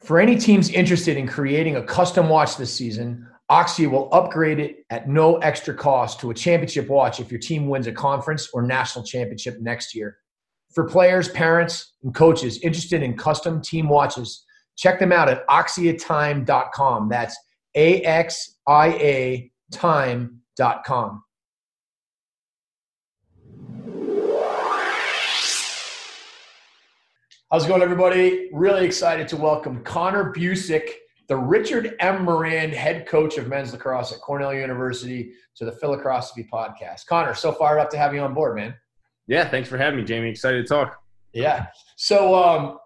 For any teams interested in creating a custom watch this season, Axia will upgrade it at no extra cost to a championship watch if your team wins a conference or national championship next year. For players, parents, and coaches interested in custom team watches, check them out at axiatime.com. That's A X I A time.com. How's it going, everybody? Really excited to welcome Connor Buczek, the Richard M. Moran head coach of men's lacrosse at Cornell University, to the Philocrosophy podcast. Connor, so fired up to have you on board, man. Yeah, thanks for having me, Jamie. Excited to talk. Yeah. So, um,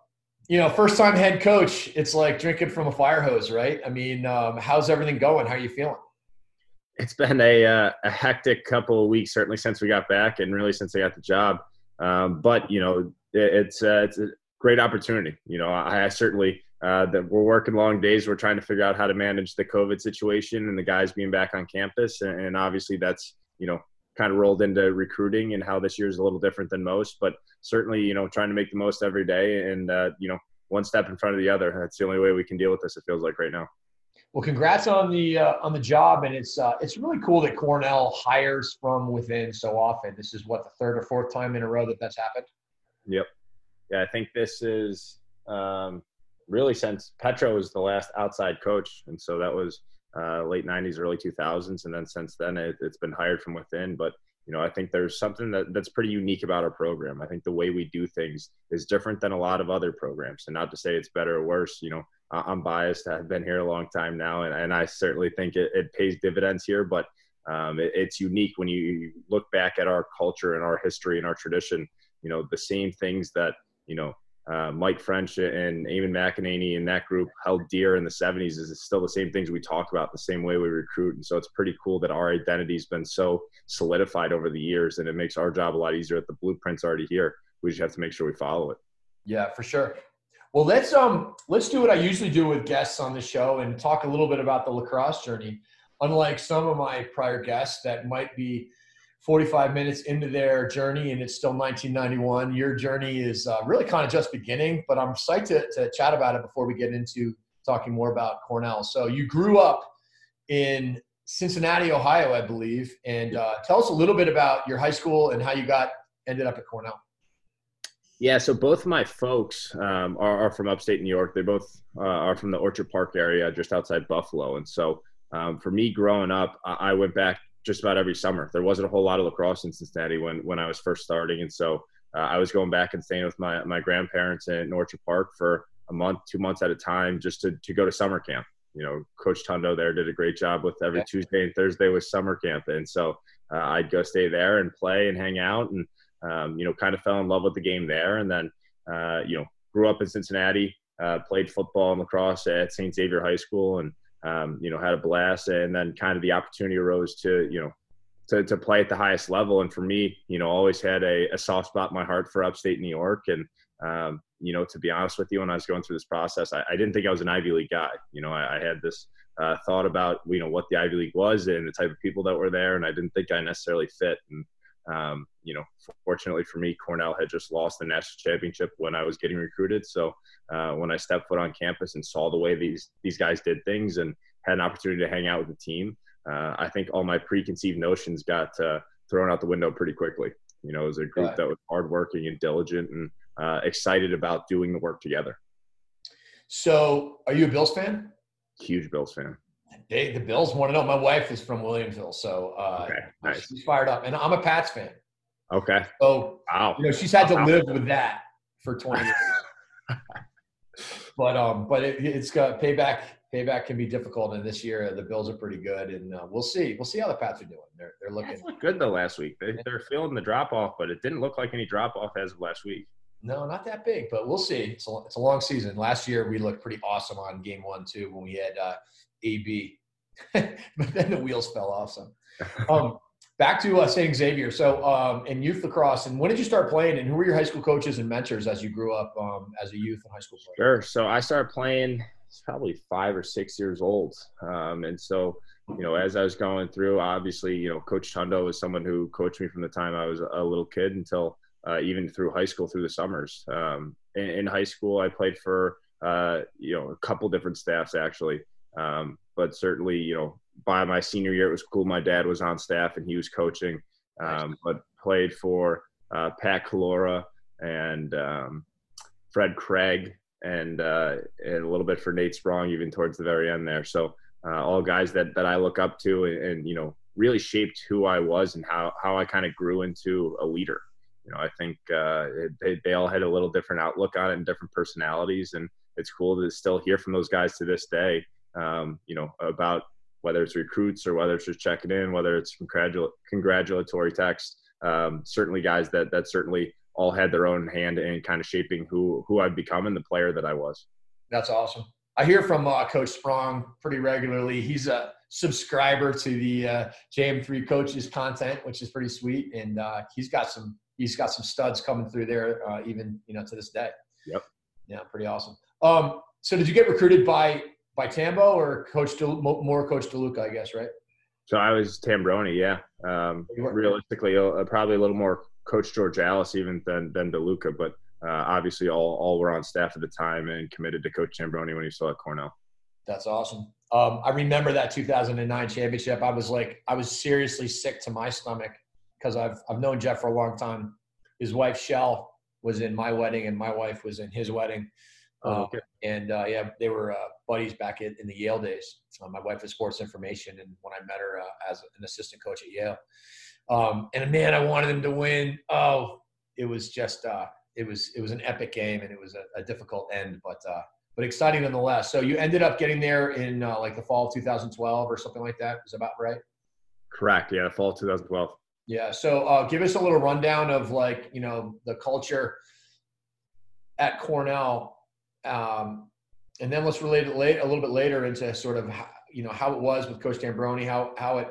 you know, first time head coach, it's like drinking from a fire hose, right? I mean, um, how's everything going? How are you feeling? It's been a, uh, a hectic couple of weeks, certainly since we got back, and really since I got the job. Um, but you know, it's uh, it's great opportunity. You know, I, I certainly uh, that we're working long days. We're trying to figure out how to manage the COVID situation and the guys being back on campus, and, and obviously that's you know kind of rolled into recruiting and how this year is a little different than most. But certainly, you know, trying to make the most every day, and uh, you know, one step in front of the other. That's the only way we can deal with this. It feels like right now. Well, congrats on the uh, on the job, and it's uh, it's really cool that Cornell hires from within so often. This is what the third or fourth time in a row that that's happened. Yep, yeah, I think this is um, really since Petro was the last outside coach, and so that was uh, late '90s, early 2000s, and then since then it, has been hired from within. But you know, I think there's something that, that's pretty unique about our program. I think the way we do things is different than a lot of other programs, and not to say it's better or worse. You know, I'm biased. I've been here a long time now, and, and I certainly think it, it pays dividends here. But um, it, it's unique when you look back at our culture and our history and our tradition. You know, the same things that you know, uh, Mike French and Eamon McEneaney and that group held dear in the 70s is still the same things we talk about, the same way we recruit. And so it's pretty cool that our identity's been so solidified over the years and it makes our job a lot easier that the blueprint's already here. We just have to make sure we follow it. Yeah, for sure. Well, let's um let's do what I usually do with guests on the show and talk a little bit about the lacrosse journey. Unlike some of my prior guests that might be 45 minutes into their journey and it's still 1991. Your journey is uh, really kind of just beginning, but I'm psyched to, to chat about it before we get into talking more about Cornell. So you grew up in Cincinnati, Ohio, I believe, and uh, tell us a little bit about your high school and how you got ended up at Cornell. Yeah, so both my folks um, are, are, from upstate New York. They both uh, are from the Orchard Park area, just outside Buffalo. And so, um, for me growing up, I, I went back just about every summer. There wasn't a whole lot of lacrosse in Cincinnati when when I was first starting, and so uh, I was going back and staying with my my grandparents in Orchard Park for a month, two months at a time, just to to go to summer camp. You know, Coach Tundo there did a great job with every yeah. Tuesday and Thursday was summer camp, and so uh, I'd go stay there and play and hang out, and um, you know, kind of fell in love with the game there, and then uh, you know, grew up in Cincinnati, uh, played football and lacrosse at St. Xavier High School, and um, you know, had a blast, and then kind of the opportunity arose to, you know, to, to play at the highest level. And for me, you know, always had a, a soft spot in my heart for upstate New York. And, um, you know, to be honest with you, when I was going through this process, I, I didn't think I was an Ivy League guy. You know, I, I had this uh, thought about you know what the Ivy League was and the type of people that were there, and I didn't think I necessarily fit. And um, you know, fortunately for me, Cornell had just lost the national championship when I was getting recruited. So uh, when I stepped foot on campus and saw the way these these guys did things and had an opportunity to hang out with the team, uh, I think all my preconceived notions got uh, thrown out the window pretty quickly. You know, it was a group yeah. that was hardworking and diligent and uh, excited about doing the work together. So, are you a Bills fan? Huge Bills fan. They, the Bills want to know. My wife is from Williamsville, so uh, okay, nice. she's fired up, and I'm a Pats fan. Okay. So, wow. you know, she's had to wow. live with that for 20 years. but um, but it, has got payback. Payback can be difficult, and this year the Bills are pretty good, and uh, we'll see. We'll see how the Pats are doing. They're they're looking good though. Last week they they're feeling the drop off, but it didn't look like any drop off as of last week. No, not that big, but we'll see. It's a, it's a long season. Last year we looked pretty awesome on game one too when we had uh, AB, but then the wheels fell off some. Um, back to uh, St. Xavier. So, um, in youth lacrosse, and when did you start playing? And who were your high school coaches and mentors as you grew up um, as a youth and high school player? Sure. So I started playing. Probably five or six years old, um, and so you know, as I was going through, obviously, you know, Coach Tundo was someone who coached me from the time I was a little kid until uh, even through high school, through the summers. Um, in, in, high school, I played for uh, you know a couple different staffs actually, um, but certainly, you know, by my senior year, it was cool. My dad was on staff and he was coaching, um, but played for uh, Pat Calora and um, Fred Craig and uh, and a little bit for Nate Sprong even towards the very end there. So uh, all guys that that I look up to and, and, you know really shaped who I was and how how I kind of grew into a leader. You know, I think uh, they they all had a little different outlook on it and different personalities, and it's cool to still hear from those guys to this day. Um, you know about whether it's recruits or whether it's just checking in, whether it's congratul- congratulatory text. Um, certainly, guys that that certainly all had their own hand in kind of shaping who who I've become and the player that I was. That's awesome. I hear from uh, Coach Sprong pretty regularly. He's a subscriber to the uh, JM3 coaches content, which is pretty sweet, and uh, he's got some he's got some studs coming through there, uh, even you know to this day. Yep. Yeah, pretty awesome. Um, so did you get recruited by by Tambo or Coach De, more Coach DeLuca, I guess, right? So I was Tambroni, yeah. Um, realistically, uh, probably a little more Coach George Alice even than than DeLuca, but uh, obviously all all were on staff at the time and committed to Coach Tambroni when he still at Cornell. That's awesome. Um, I remember that 2009 championship. I was like, I was seriously sick to my stomach because I've I've known Jeff for a long time. His wife Shell was in my wedding, and my wife was in his wedding. Oh, uh, okay. and uh, yeah, they were uh, buddies back in, in the Yale days. Uh, my wife is sports information, and when I met her uh, as an assistant coach at Yale, um, and man, I wanted them to win. Oh, it was just uh, it was it was an epic game, and it was a, a difficult end, but but exciting nonetheless. So you ended up getting there in like the fall of 2012 or something like that. Is about right? Correct. Yeah, fall of 2012. Yeah. So give us a little rundown of like you know the culture at Cornell um, and then let's relate it late, a little bit later into sort of how, you know how it was with Coach Tambroni, how how it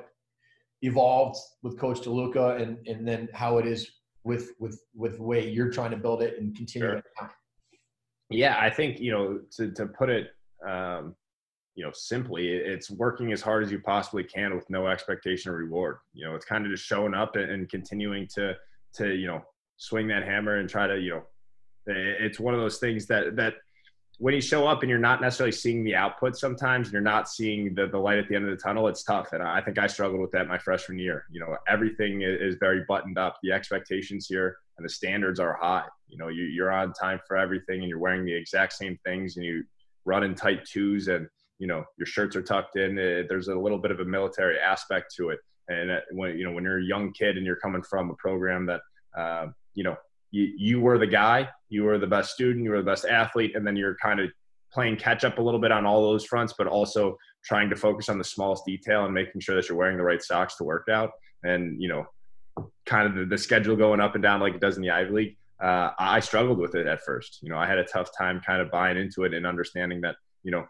evolved with Coach DeLuca, and and then how it is with with with the way you're trying to build it and continue sure. it now. Yeah, I think you know to to put it um, you know simply, it's working as hard as you possibly can with no expectation of reward. You know, it's kind of just showing up and, and continuing to to you know swing that hammer and try to you know it's one of those things that that when you show up and you're not necessarily seeing the output sometimes and you're not seeing the, the light at the end of the tunnel it's tough. And i think i struggled with that my freshman year. You know everything is very buttoned up. The expectations here and the standards are high. You know you, you're on time for everything and you're wearing the exact same things and you run in tight twos and you know your shirts are tucked in. Uh, there's a little bit of a military aspect to it. And when you know when you're a young kid and you're coming from a program that uh, you know you, were the guy, you were the best student, you were the best athlete, and then you're kind of playing catch up a little bit on all those fronts, but also trying to focus on the smallest detail and making sure that you're wearing the right socks to work out. And, you know, kind of the, the schedule going up and down like it does in the Ivy League. Uh, I struggled with it at first. You know, I had a tough time kind of buying into it and understanding that, you know,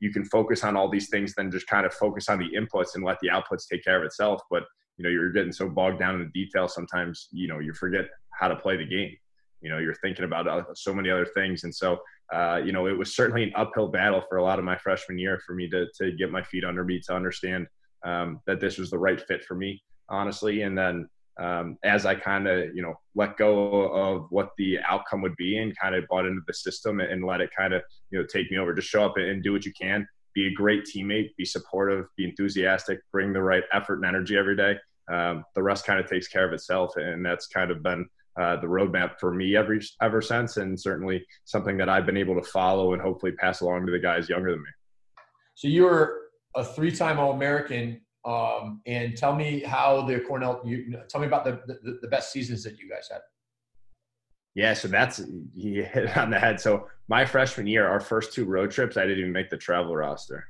you can focus on all these things, then just kind of focus on the inputs and let the outputs take care of itself. But, you know, you're getting so bogged down in the detail sometimes, you know, you forget how to play the game. you know, you're thinking about uh, so many other things. And so, uh, you know, it was certainly an uphill battle for a lot of my freshman year for me to, to get my feet under me to understand um, that this was the right fit for me, honestly. And then um, as I kind of, you know, let go of what the outcome would be and kind of bought into the system and let it kind of, you know, take me over. Just show up and do what you can. Be a great teammate. Be supportive. Be enthusiastic. Bring the right effort and energy every day. Um, the rest kind of takes care of itself, and that's kind of been uh, the roadmap for me ever ever since, and certainly something that I've been able to follow and hopefully pass along to the guys younger than me. So you were a three-time All-American, um, and tell me how the Cornell. You, tell me about the, the, the best seasons that you guys had. Yeah, so that's you hit on the head. So my freshman year, our first two road trips, I didn't even make the travel roster.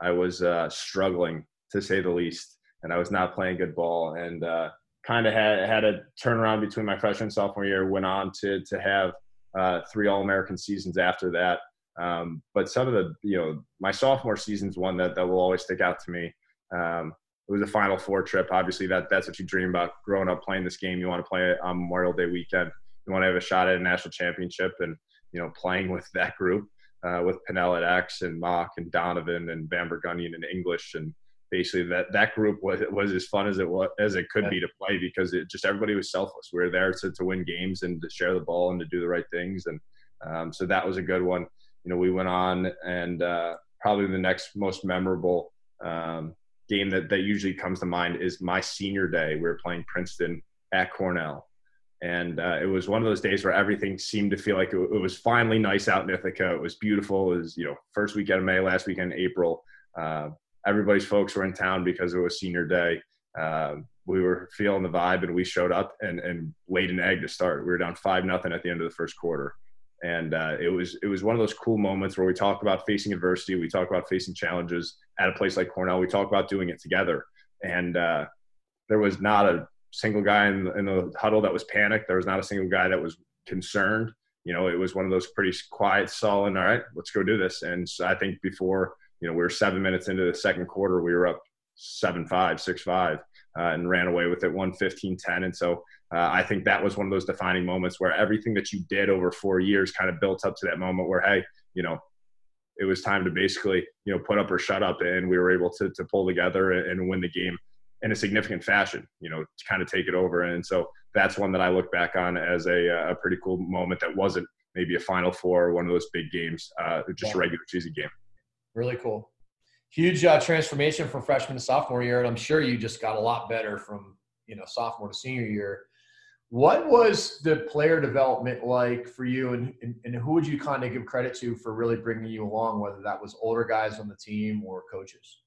I was uh, struggling to say the least, and I was not playing good ball. And uh, kind of had had a turnaround between my freshman and sophomore year. Went on to to have uh, three All American seasons after that. Um, but some of the you know my sophomore season's one that that will always stick out to me. Um, it was a Final Four trip. Obviously, that that's what you dream about growing up playing this game. You want to play it on Memorial Day weekend. You want to have a shot at a national championship, and you know playing with that group uh, with Pannell at X and Mock and Donovan and Van Bourgondien and English and basically that that group was was as fun as it was as it could be to play because it just everybody was selfless. We were there to, to win games and to share the ball and to do the right things, and um, so that was a good one. You know, we went on and uh, probably the next most memorable um, game that that usually comes to mind is my senior day. We were playing Princeton at Cornell. And uh, it was one of those days where everything seemed to feel like it, it, was finally nice out in Ithaca. It was beautiful. It was, you know, first weekend of May, last weekend in April. Uh, everybody's folks were in town because it was senior day. Um, we were feeling the vibe and we showed up and, and laid an egg to start. We were down five nothing at the end of the first quarter. And uh, it was it was one of those cool moments where we talk about facing adversity, we talk about facing challenges at a place like Cornell. We talk about doing it together. And uh, there was not a single guy in, in the huddle that was panicked. There was not a single guy that was concerned. You know, it was one of those pretty quiet, solid. All right, let's go do this. And so I think before you know, we were seven minutes into the second quarter, we were up seven five, six five, uh, and ran away with it, one fifteen ten. And so uh, I think that was one of those defining moments where everything that you did over four years kind of built up to that moment where, hey, you know, it was time to basically, you know, put up or shut up, and we were able to to pull together and win the game in a significant fashion, you know, to kind of take it over. And so that's one that I look back on as a, a pretty cool moment that wasn't maybe a Final Four or one of those big games, uh, just a regular season game. Really cool. Huge uh, transformation from freshman to sophomore year, and I'm sure you just got a lot better from you know sophomore to senior year. What was the player development like for you, and, and, and who would you kind of give credit to for really bringing you along, whether that was older guys on the team or coaches?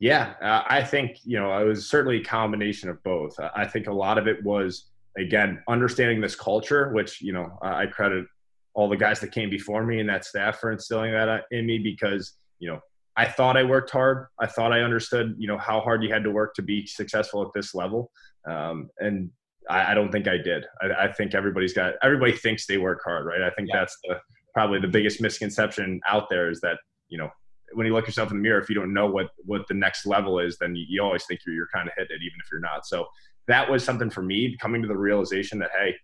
Yeah, uh, I think you know it was certainly a combination of both. I think a lot of it was again understanding this culture, which you know I credit all the guys that came before me and that staff for instilling that uh, in me because you know I thought I worked hard. I thought I understood you know how hard you had to work to be successful at this level, um, and I, I, don't think I did. I, I, think everybody's got everybody thinks they work hard, right? I think yeah. that's the probably the biggest misconception out there is that you know when you look yourself in the mirror, if you don't know what what the next level is, then you, you always think you're, you're kind of hitting it, even if you're not. So that was something for me coming to the realization that hey,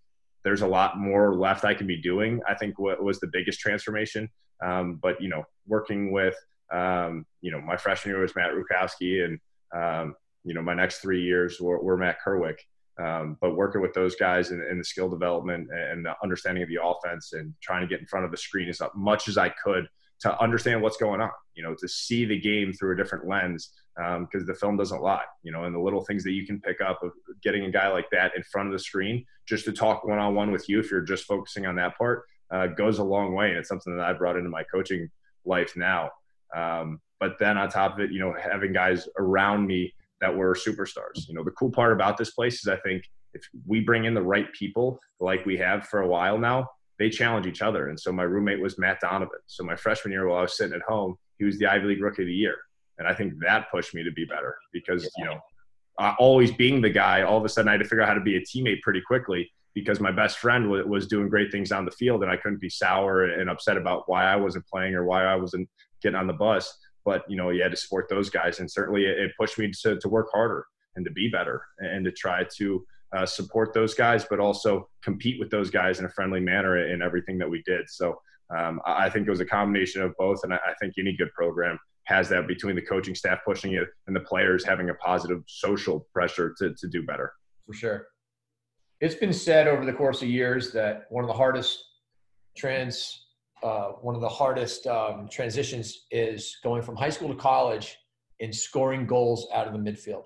there's a lot more left I can be doing. I think what was the biggest transformation. Um, but you know, working with um, you know my freshman year was Matt Rukowski, and um, you know my next three years were, were Matt Kerwick. Um, but working with those guys in, in, the skill development and the understanding of the offense and trying to get in front of the screen as much as I could to understand what's going on, you know, to see the game through a different lens because um, the film doesn't lie, you know, and the little things that you can pick up of getting a guy like that in front of the screen just to talk one on one with you if you're just focusing on that part uh, goes a long way. And it's something that I brought into my coaching life now. Um, but then on top of it, you know, having guys around me that were superstars. You know, the cool part about this place is I think if we bring in the right people like we have for a while now, they challenge each other. And so my roommate was Matt Donovan. So my freshman year while I was sitting at home, he was the Ivy League Rookie of the Year. And I think that pushed me to be better because, you know, uh, always being the guy, all of a sudden I had to figure out how to be a teammate pretty quickly because my best friend was, was doing great things on the field and I couldn't be sour and upset about why I wasn't playing or why I wasn't getting on the bus. But, you know, you had to support those guys. And certainly it, pushed me to, to work harder and to be better and to try to uh, support those guys, but also compete with those guys in a friendly manner in everything that we did. So um, I think it was a combination of both, and I think any good program has that between the coaching staff pushing it and the players having a positive social pressure to, to do better. For sure. It's been said over the course of years that one of the hardest trans, uh, one of the hardest um, transitions is going from high school to college and scoring goals out of the midfield,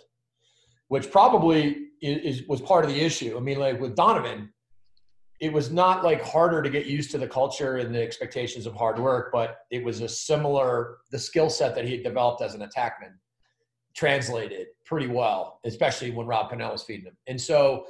which probably is, is was part of the issue. I mean, like with Donovan, it was not like harder to get used to the culture and the expectations of hard work, but it was a similar the skill set that he had developed as an attackman translated pretty well, especially when Rob Pannell was feeding him. And so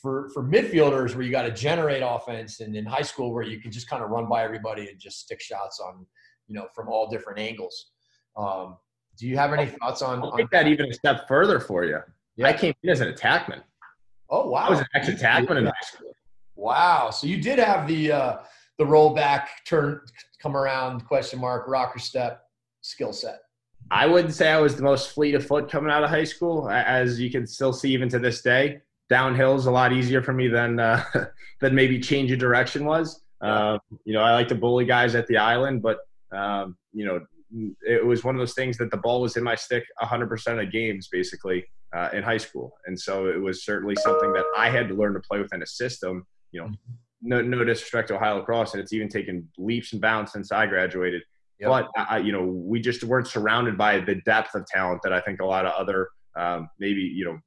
for for midfielders where you got to generate offense and in high school where you can just kind of run by everybody and just stick shots on, you know, from all different angles. Um, do you have any thoughts on? I'll take that, that even a step further for you. Yeah. I came in as an attackman. Oh wow! I was an ex-attackman in high school. Wow. So you did have the uh, the rollback, turn, come around, question mark, rocker step skill set. I wouldn't say I was the most fleet of foot coming out of high school, as you can still see even to this day. Downhill is a lot easier for me than uh, than maybe change of direction was. Uh, you know, I like to bully guys at the island, but um, you know, it was one of those things that the ball was in my stick 100% of games basically uh, in high school, and so it was certainly something that I had to learn to play within a system you know, no, no disrespect to Ohio lacrosse, and it's even taken leaps and bounds since I graduated. Yep. But I, you know, we just weren't surrounded by the depth of talent that I think a lot of other um, maybe you know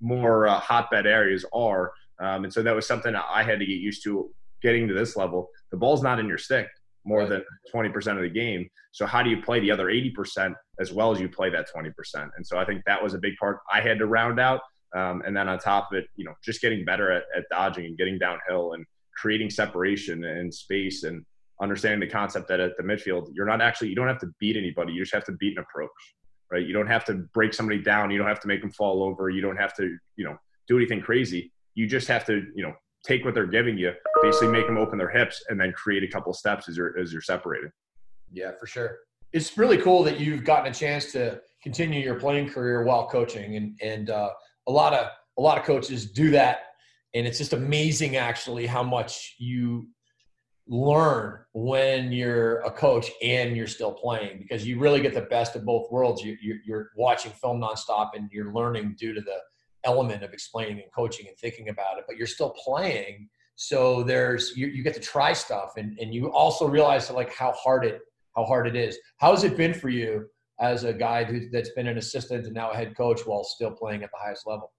more uh, hotbed areas are. Um, and so that was something I had to get used to getting to this level. The ball's not in your stick more right. than 20% of the game. So how do you play the other 80% as well as you play that 20%? And so I think that was a big part I had to round out. Um, and then on top of it, you know, just getting better at, at dodging and getting downhill and creating separation and space and understanding the concept that at the midfield, you're not actually, you don't have to beat anybody. You just have to beat an approach, right? You don't have to break somebody down. You don't have to make them fall over. You don't have to, you know, do anything crazy. You just have to, you know, take what they're giving you, basically make them open their hips and then create a couple steps as you're, as you're separated. Yeah, for sure. It's really cool that you've gotten a chance to continue your playing career while coaching and, and, uh, a lot of a lot of coaches do that. And it's just amazing actually how much you learn when you're a coach and you're still playing because you really get the best of both worlds. You, are watching film nonstop and you're learning due to the element of explaining and coaching and thinking about it but you're still playing. So there's you, you get to try stuff. And, and you also realize like how hard it how hard it is. How has it been for you as a guy who, that's been an assistant and now a head coach while still playing at the highest level?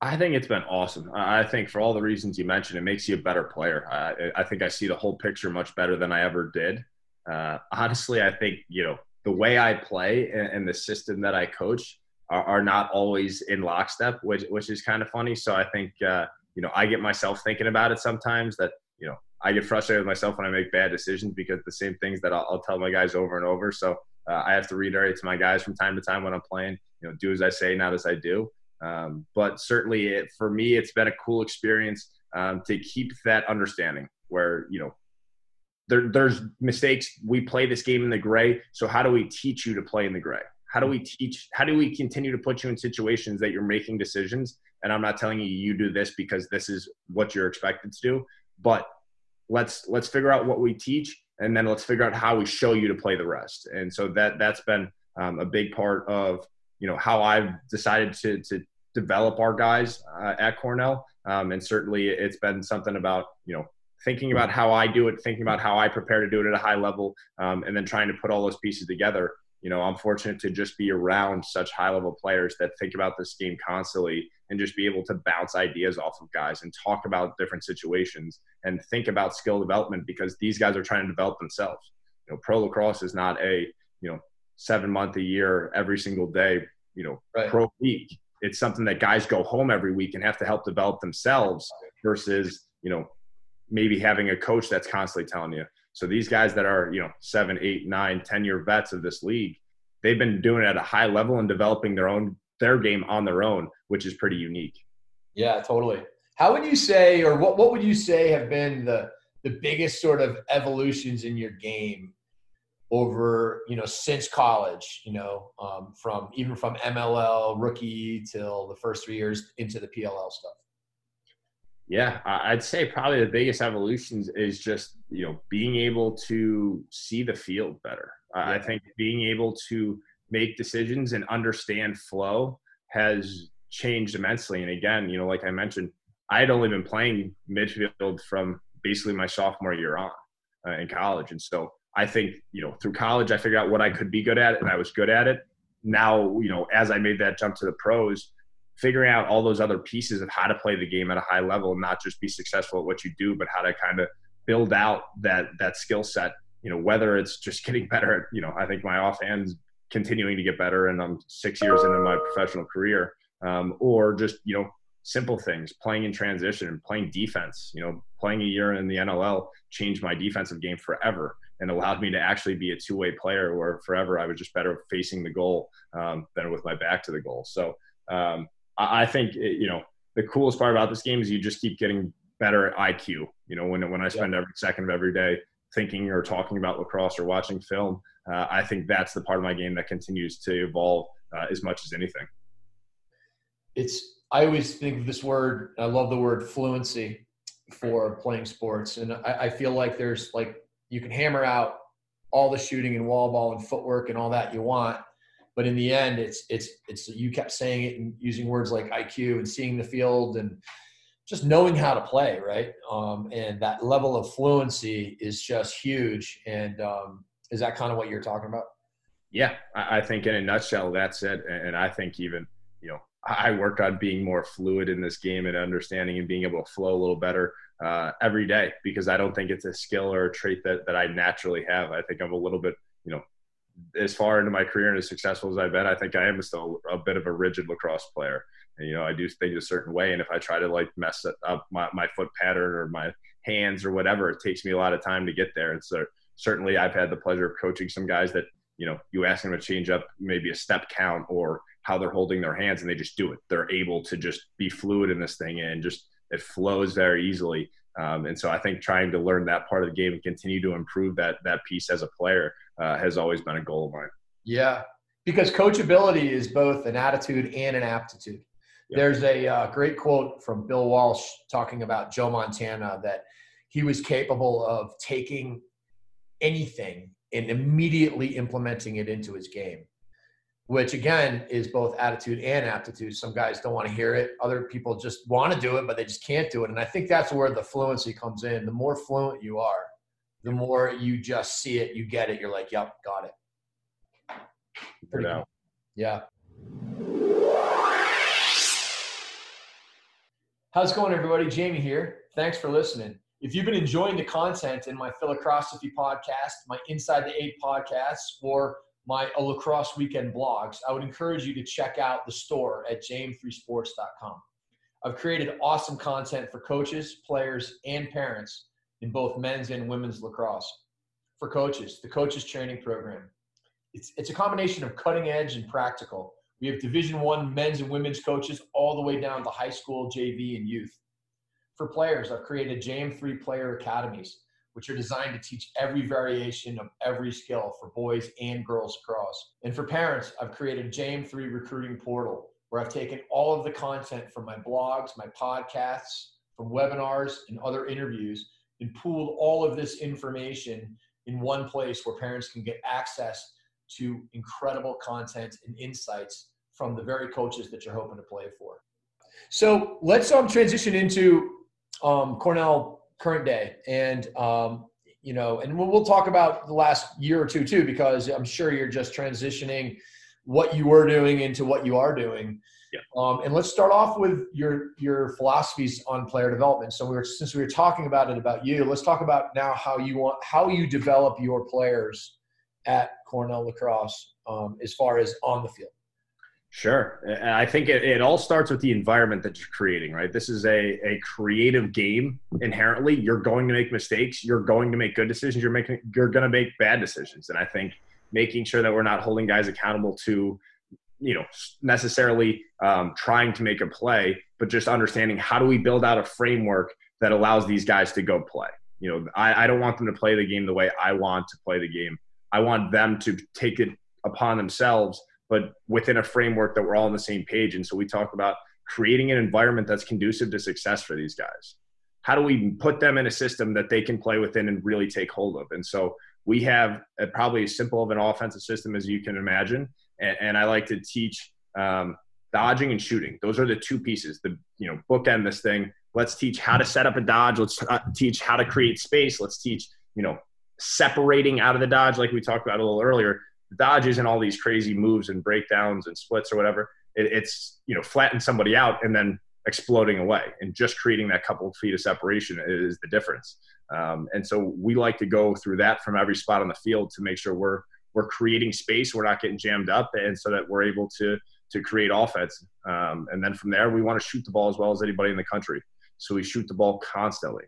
I think it's been awesome. I think for all the reasons you mentioned, it makes you a better player. I, I think I see the whole picture much better than I ever did. Uh, honestly, I think you know the way I play and, and the system that I coach are, are, not always in lockstep, which which is kind of funny. So I think uh, you know I get myself thinking about it sometimes that you know I get frustrated with myself when I make bad decisions because the same things that I'll, I'll tell my guys over and over. So uh, I have to reiterate to my guys from time to time when I'm playing, you know, do as I say, not as I do. Um, but certainly, it, for me, it's been a cool experience um, to keep that understanding where you know there, there's mistakes. We play this game in the gray, so how do we teach you to play in the gray? How do we teach? How do we continue to put you in situations that you're making decisions? And I'm not telling you you do this because this is what you're expected to do, but let's let's figure out what we teach and then let's figure out how we show you to play the rest. And so that that's been um, a big part of you know how I've decided to to develop our guys uh, at Cornell. Um, and certainly it's been something about you know thinking about how I do it, thinking about how I prepare to do it at a high level, um, and then trying to put all those pieces together. You know, I'm fortunate to just be around such high level players that think about this game constantly and just be able to bounce ideas off of guys and talk about different situations and think about skill development because these guys are trying to develop themselves. You know, pro lacrosse is not a, you know, seven month a year, every single day, you know, right. pro week. It's something that guys go home every week and have to help develop themselves versus, you know, maybe having a coach that's constantly telling you. So these guys that are, you know, seven, eight, nine, ten year vets of this league, they've been doing it at a high level and developing their own their game on their own, which is pretty unique. Yeah, totally. How would you say, or what, what would you say have been the, the biggest sort of evolutions in your game over you know since college you know um, from even from mll rookie till the first three years into the pll stuff yeah i'd say probably the biggest evolutions is just you know being able to see the field better yeah. i think being able to make decisions and understand flow has changed immensely. And again you know like i mentioned i had only been playing midfield from basically my sophomore year on uh, in college. And so I think, you know, through college, I figured out what I could be good at and I was good at it. Now, you know, as I made that jump to the pros, figuring out all those other pieces of how to play the game at a high level and not just be successful at what you do, but how to kind of build out that, that skill set, you know, whether it's just getting better at, you know, I think my offhand's continuing to get better and I'm six years into my professional career, um, or just, you know, simple things, playing in transition and playing defense, you know, playing a year in the NLL changed my defensive game forever and allowed me to actually be a two-way player where forever I was just better facing the goal um, than with my back to the goal. So um, I, I, think, it, you know, the coolest part about this game is you just keep getting better at IQ. You know, when, when I spend every second of every day thinking or talking about lacrosse or watching film, uh, I think that's the part of my game that continues to evolve uh, as much as anything. It's, I always think of this word, I love the word fluency for playing sports. And I, I feel like there's like you can hammer out all the shooting and wall ball and footwork and all that you want but in the end it's it's it's you kept saying it and using words like iq and seeing the field and just knowing how to play right? Um, and that level of fluency is just huge. And um, is that kind of what you're talking about? Yeah i think in a nutshell that's it. And i think even you know i work on being more fluid in this game and understanding and being able to flow a little better uh, every day because I don't think it's a skill or a trait that, that I naturally have. I think I'm a little bit, you know, as far into my career and as successful as I've been, I think I am still a bit of a rigid lacrosse player. And, you know, I do things a certain way. And if I try to like mess up my, my foot pattern or my hands or whatever, it takes me a lot of time to get there. And so certainly I've had the pleasure of coaching some guys that, you know, you ask them to change up maybe a step count or how they're holding their hands and they just do it. They're able to just be fluid in this thing and just it flows very easily. Um, and so I think trying to learn that part of the game and continue to improve that that piece as a player uh, has always been a goal of mine. Yeah, because coachability is both an attitude and an aptitude. Yep. There's a uh, great quote from Bill Walsh talking about Joe Montana that he was capable of taking anything and immediately implementing it into his game which again is both attitude and aptitude. Some guys don't want to hear it. Other people just want to do it, but they just can't do it. And I think that's where the fluency comes in. The more fluent you are, the more you just see it, you get it. You're like, yep, got it. Pretty cool. Yeah. How's it going, everybody? Jamie here. Thanks for listening. If you've been enjoying the content in my Philocrosophy podcast, my Inside the Eight podcasts, or my lacrosse weekend blogs, I would encourage you to check out the store at jam3sports.com. I've created awesome content for coaches, players, and parents in both men's and women's lacrosse. For coaches, the coaches training program. It's, it's a combination of cutting edge and practical. We have Division One men's and women's coaches all the way down to high school, JV, and youth. For players, I've created JM3 Player Academies which are designed to teach every variation of every skill for boys and girls across. And for parents, I've created JM3 Recruiting Portal, where I've taken all of the content from my blogs, my podcasts, from webinars, and other interviews, and pooled all of this information in one place where parents can get access to incredible content and insights from the very coaches that you're hoping to play for. So let's um, transition into um, Cornell current day. And um, you know and we'll, we'll talk about the last year or two too because i'm sure you're just transitioning what you were doing into what you are doing. Yeah. um, and let's start off with your your philosophies on player development. So we were since we were talking about it about you let's talk about now how you want how you develop your players at cornell lacrosse um, as far as on the field Sure. I think it, it, all starts with the environment that you're creating, right? This is a, a creative game inherently. You're going to make mistakes. You're going to make good decisions. You're making you're going to make bad decisions. And I think making sure that we're not holding guys accountable to, you know, necessarily um, trying to make a play, but just understanding how do we build out a framework that allows these guys to go play. You know, I, I don't want them to play the game the way I want to play the game. I want them to take it upon themselves, but within a framework that we're all on the same page. And so we talk about creating an environment that's conducive to success for these guys. How do we put them in a system that they can play within and really take hold of? And so we have a, probably as simple of an offensive system as you can imagine. And, and I like to teach um, dodging and shooting. Those are the two pieces. The you know bookend this thing. Let's teach how to set up a dodge. Let's uh, teach how to create space. Let's teach you know separating out of the dodge, like we talked about a little earlier. The and all these crazy moves and breakdowns and splits or whatever. It, it's you know flatten somebody out and then exploding away, and just creating that couple feet of separation is the difference. Um, and so we like to go through that from every spot on the field to make sure we're we're creating space, we're not getting jammed up, and so that we're able to to create offense. Um, and then from there, we want to shoot the ball as well as anybody in the country. So we shoot the ball constantly.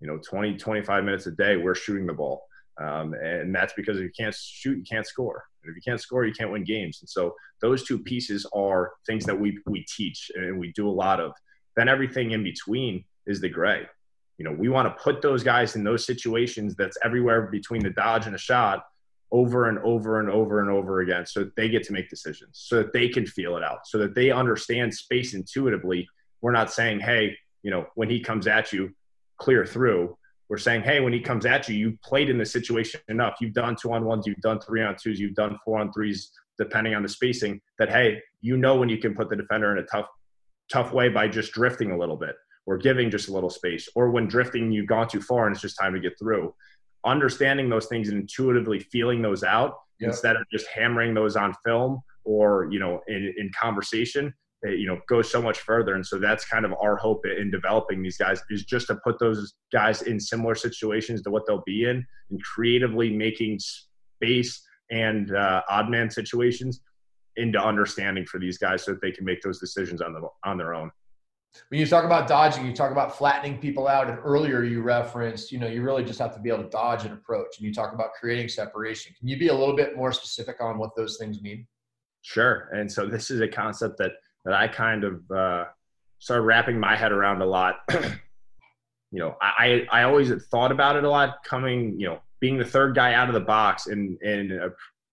You know, 20, 25 minutes a day, we're shooting the ball. Um, and that's because if you can't shoot, you can't score. And if you can't score, you can't win games. And so those two pieces are things that we, we teach and we do a lot of. Then everything in between is the gray. You know, we want to put those guys in those situations that's everywhere between the dodge and a shot over and over and over and over again so that they get to make decisions, so that they can feel it out, so that they understand space intuitively. We're not saying, hey, you know, when he comes at you, clear through. We're saying, hey, when he comes at you, you've played in the situation enough. You've done two on ones, you've done three on twos, you've done four on threes, depending on the spacing, that hey, you know when you can put the defender in a tough, tough way by just drifting a little bit or giving just a little space, or when drifting you've gone too far and it's just time to get through understanding those things and intuitively feeling those out yep. instead of just hammering those on film or you know in, in conversation you know goes so much further and so that's kind of our hope in developing these guys is just to put those guys in similar situations to what they'll be in and creatively making space and uh, odd man situations into understanding for these guys so that they can make those decisions on, the, on their own when you talk about dodging, you talk about flattening people out. And earlier you referenced, you know, you really just have to be able to dodge an approach. And you talk about creating separation. Can you be a little bit more specific on what those things mean? Sure. And so this is a concept that that I kind of uh, started wrapping my head around a lot. you know, I I always thought about it a lot. Coming, you know, being the third guy out of the box and and uh,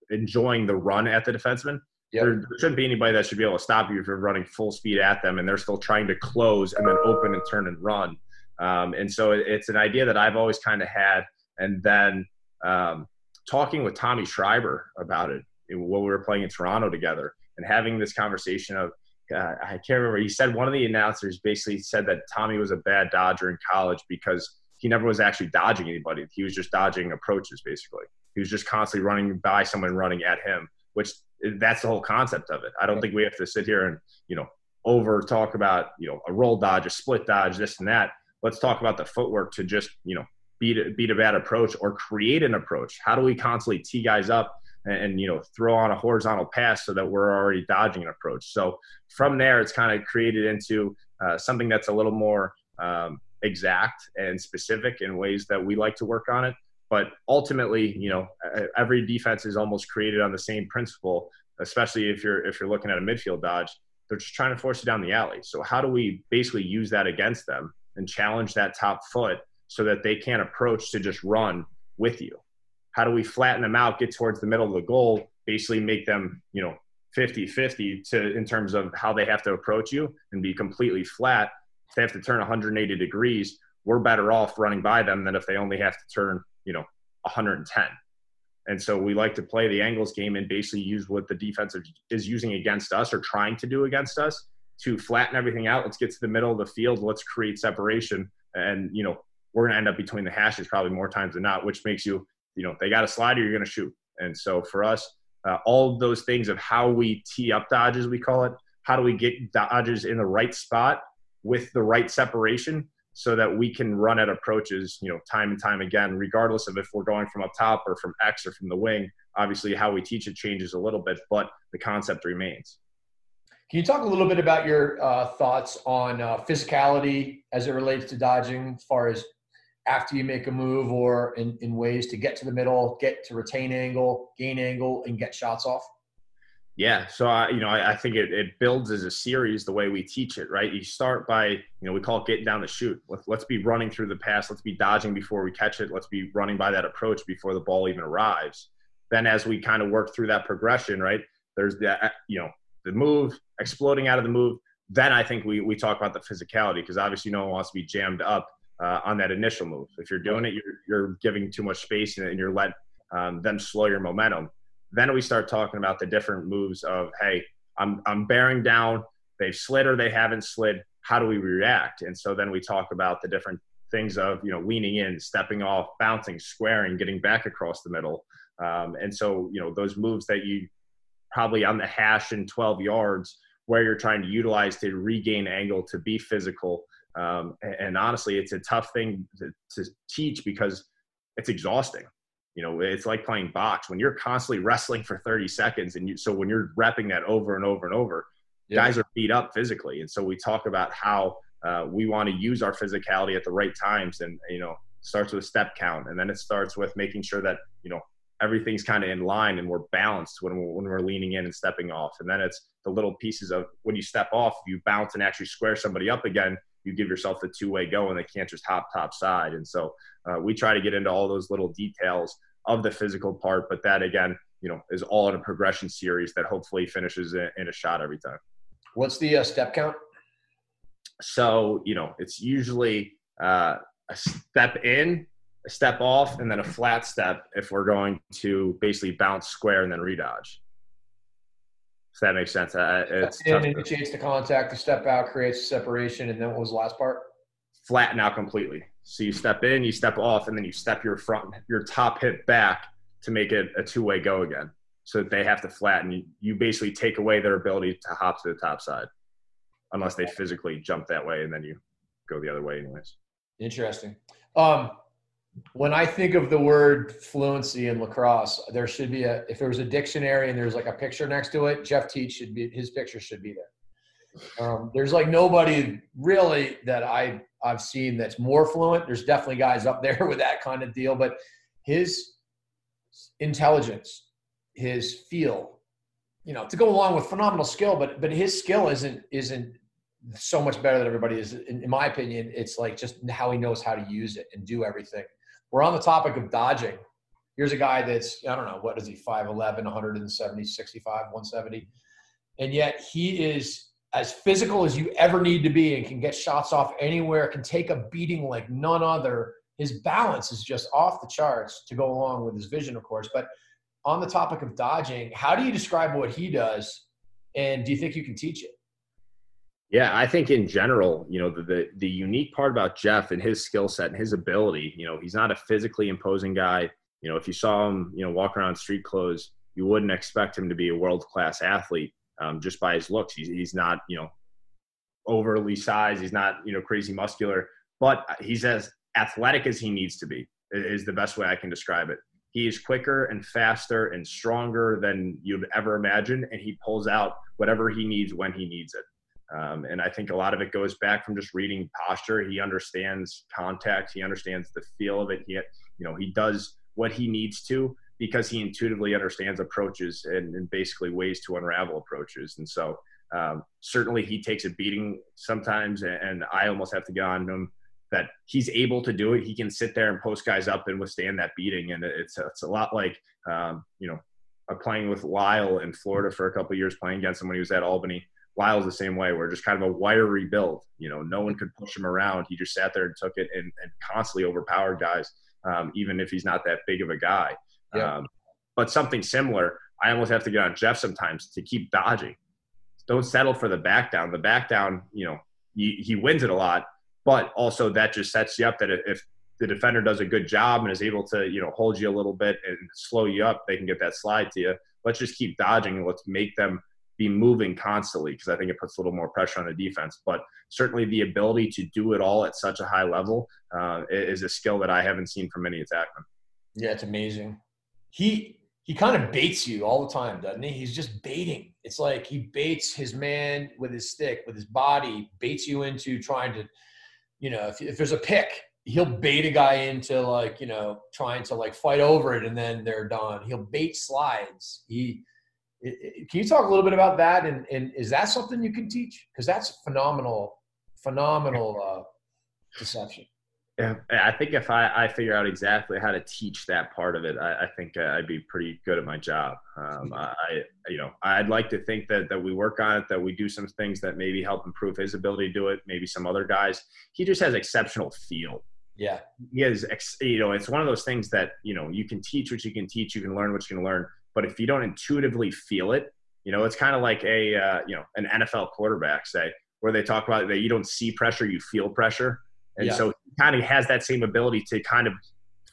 enjoying the run at the defenseman Yep. There, there, shouldn't be anybody that should be able to stop you if you're running full speed at them and they're still trying to close and then open and turn and run. Um, and so it, it's an idea that I've always kind of had. And then um, talking with Tommy Schreiber about it when we were playing in Toronto together and having this conversation of, uh, I can't remember, he said one of the announcers basically said that Tommy was a bad dodger in college because he never was actually dodging anybody. He was just dodging approaches, basically. He was just constantly running by someone running at him, which that's the whole concept of it. I don't think we have to sit here and you know over talk about you know a roll dodge, a split dodge, this and that. Let's talk about the footwork to just you know beat a, beat a bad approach or create an approach. How do we constantly tee guys up and, and you know throw on a horizontal pass so that we're already dodging an approach? So from there, it's kind of created into uh, something that's a little more um, exact and specific in ways that we like to work on it. But ultimately, you know, every defense is almost created on the same principle, especially if you're if you're looking at a midfield dodge. They're just trying to force you down the alley. So how do we basically use that against them and challenge that top foot so that they can't approach to just run with you? How do we flatten them out, get towards the middle of the goal, basically make them, you know, 50-50 to in terms of how they have to approach you and be completely flat. If they have to turn 180 degrees, we're better off running by them than if they only have to turn you know 110 and so we like to play the angles game and basically use what the defense is using against us or trying to do against us to flatten everything out. Let's get to the middle of the field. Let's create separation. And you know we're going to end up between the hashes probably more times than not which makes you you know they got a slider you're going to shoot and so for us uh, all those things of how we tee up dodges we call it how do we get dodges in the right spot with the right separation so that we can run at approaches, you know, time and time again, regardless of if we're going from up top or from X or from the wing. Obviously, how we teach it changes a little bit, but the concept remains. Can you talk a little bit about your uh, thoughts on uh, physicality as it relates to dodging, as far as after you make a move or in, in ways to get to the middle, get to retain angle, gain angle, and get shots off? Yeah, so I, you know, I, I think it, it builds as a series the way we teach it, right? You start by, you know, we call it getting down the shoot. Let's, let's be running through the pass. Let's be dodging before we catch it. Let's be running by that approach before the ball even arrives. then as we kind of work through that progression, right? There's the uh, you know the move, exploding out of the move. Then I think we we talk about the physicality because obviously no one wants to be jammed up uh, on that initial move. If you're doing it, you're you're giving too much space and you're let um, them slow your momentum. Then we start talking about the different moves of hey, I'm I'm bearing down. They've slid or they haven't slid. How do we react? And so then we talk about the different things of you know leaning in, stepping off, bouncing, squaring, getting back across the middle. Um, and so you know those moves that you probably on the hash in 12 yards where you're trying to utilize to regain angle to be physical. Um, and, and, honestly, it's a tough thing to, to teach because it's exhausting. You know, it's like playing box when you're constantly wrestling for 30 seconds. And you, so when you're repping that over and over and over, yeah. guys are beat up physically. And so we talk about how uh, we want to use our physicality at the right times. And, you know, starts with a step count. And then it starts with making sure that, you know, everything's kind of in line and we're balanced when we're, when we're leaning in and stepping off. And then it's the little pieces of when you step off, you bounce and actually square somebody up again. You give yourself the two way go and they can't just hop top side. And so uh, we try to get into all those little details of the physical part, but that again, you know, is all in a progression series that hopefully finishes in, a shot every time. What's the uh, step count? So, you know, it's usually uh, a step in a step off and then a flat step if we're going to basically bounce square and then redodge. If that makes sense. Uh, it's in initiates the contact, the step out creates separation, and then what was the last part? Flatten out completely. So you step in, you step off, and then you step your front, your top hip back to make it a two way go again. So that they have to flatten. You, you basically take away their ability to hop to the top side, unless they physically jump that way, and then you go the other way, anyways. Interesting. Um, when I think of the word fluency in lacrosse, there should be a if there was a dictionary and there's like a picture next to it, Jeff Teat should be his picture should be there. Um, there's like nobody really that I I've seen that's more fluent. There's definitely guys up there with that kind of deal, but his intelligence, his feel, you know, to go along with phenomenal skill, but but his skill isn't isn't so much better than everybody is. In, in my opinion, it's like just how he knows how to use it and do everything we're on the topic of dodging. Here's a guy that's, I don't know, what is he, 5'11, 170, 65, 170. And yet he is as physical as you ever need to be and can get shots off anywhere, can take a beating like none other. His balance is just off the charts to go along with his vision, of course. But on the topic of dodging, how do you describe what he does? And do you think you can teach it? Yeah, I think in general, you know, the, the, the unique part about Jeff and his skill set and his ability, you know, he's not a physically imposing guy. You know, if you saw him, you know, walk around street clothes, you wouldn't expect him to be a world class athlete um, just by his looks. He's, he's not, you know, overly sized. He's not, you know, crazy muscular, but he's as athletic as he needs to be. Is the best way I can describe it. He is quicker and faster and stronger than you'd ever imagine, and he pulls out whatever he needs when he needs it. Um, and I think a lot of it goes back from just reading posture. He understands context. He understands the feel of it. He, you know, he does what he needs to because he intuitively understands approaches and, and basically ways to unravel approaches. And so um, certainly he takes a beating sometimes, and, and I almost have to get on him that he's able to do it. He can sit there and post guys up and withstand that beating. And it's, it's a lot like, um, you know, playing with Lyle in Florida for a couple years, playing against someone who was at Albany Lyle's the same way. We're just kind of a wiry build. You know, no one could push him around. He just sat there and took it and, and constantly overpowered guys, um, even if he's not that big of a guy. Yeah. Um, but something similar, I almost have to get on Jeff sometimes to keep dodging. Don't settle for the back down. The back down, you know, he, he wins it a lot, but also that just sets you up that if the defender does a good job and is able to, you know, hold you a little bit and slow you up, they can get that slide to you. Let's just keep dodging and let's make them be moving constantly because I think it puts a little more pressure on the defense. But certainly the ability to do it all at such a high level uh, is a skill that I haven't seen from any attackmen. Yeah, it's amazing. He he kind of baits you all the time, doesn't he? He's just baiting. It's like he baits his man with his stick, with his body, baits you into trying to, you know, if, if there's a pick, he'll bait a guy into like, you know, trying to like fight over it and then they're done. He'll bait slides. He can you talk a little bit about that? And, and is that something you can teach? Because that's phenomenal, phenomenal uh, deception. I think if I, I figure out exactly how to teach that part of it, I, I think uh, I'd be pretty good at my job. Um, I, you know, I'd like to think that that we work on it, that we do some things that maybe help improve his ability to do it. Maybe some other guys. He just has exceptional feel. Yeah, he has. You know, it's one of those things that you know you can teach what you can teach, you can learn what you can learn, but if you don't intuitively feel it, you know, it's kind of like a uh, you know an NFL quarterback say where they talk about that you don't see pressure, you feel pressure and yeah. so he kind of has that same ability to kind of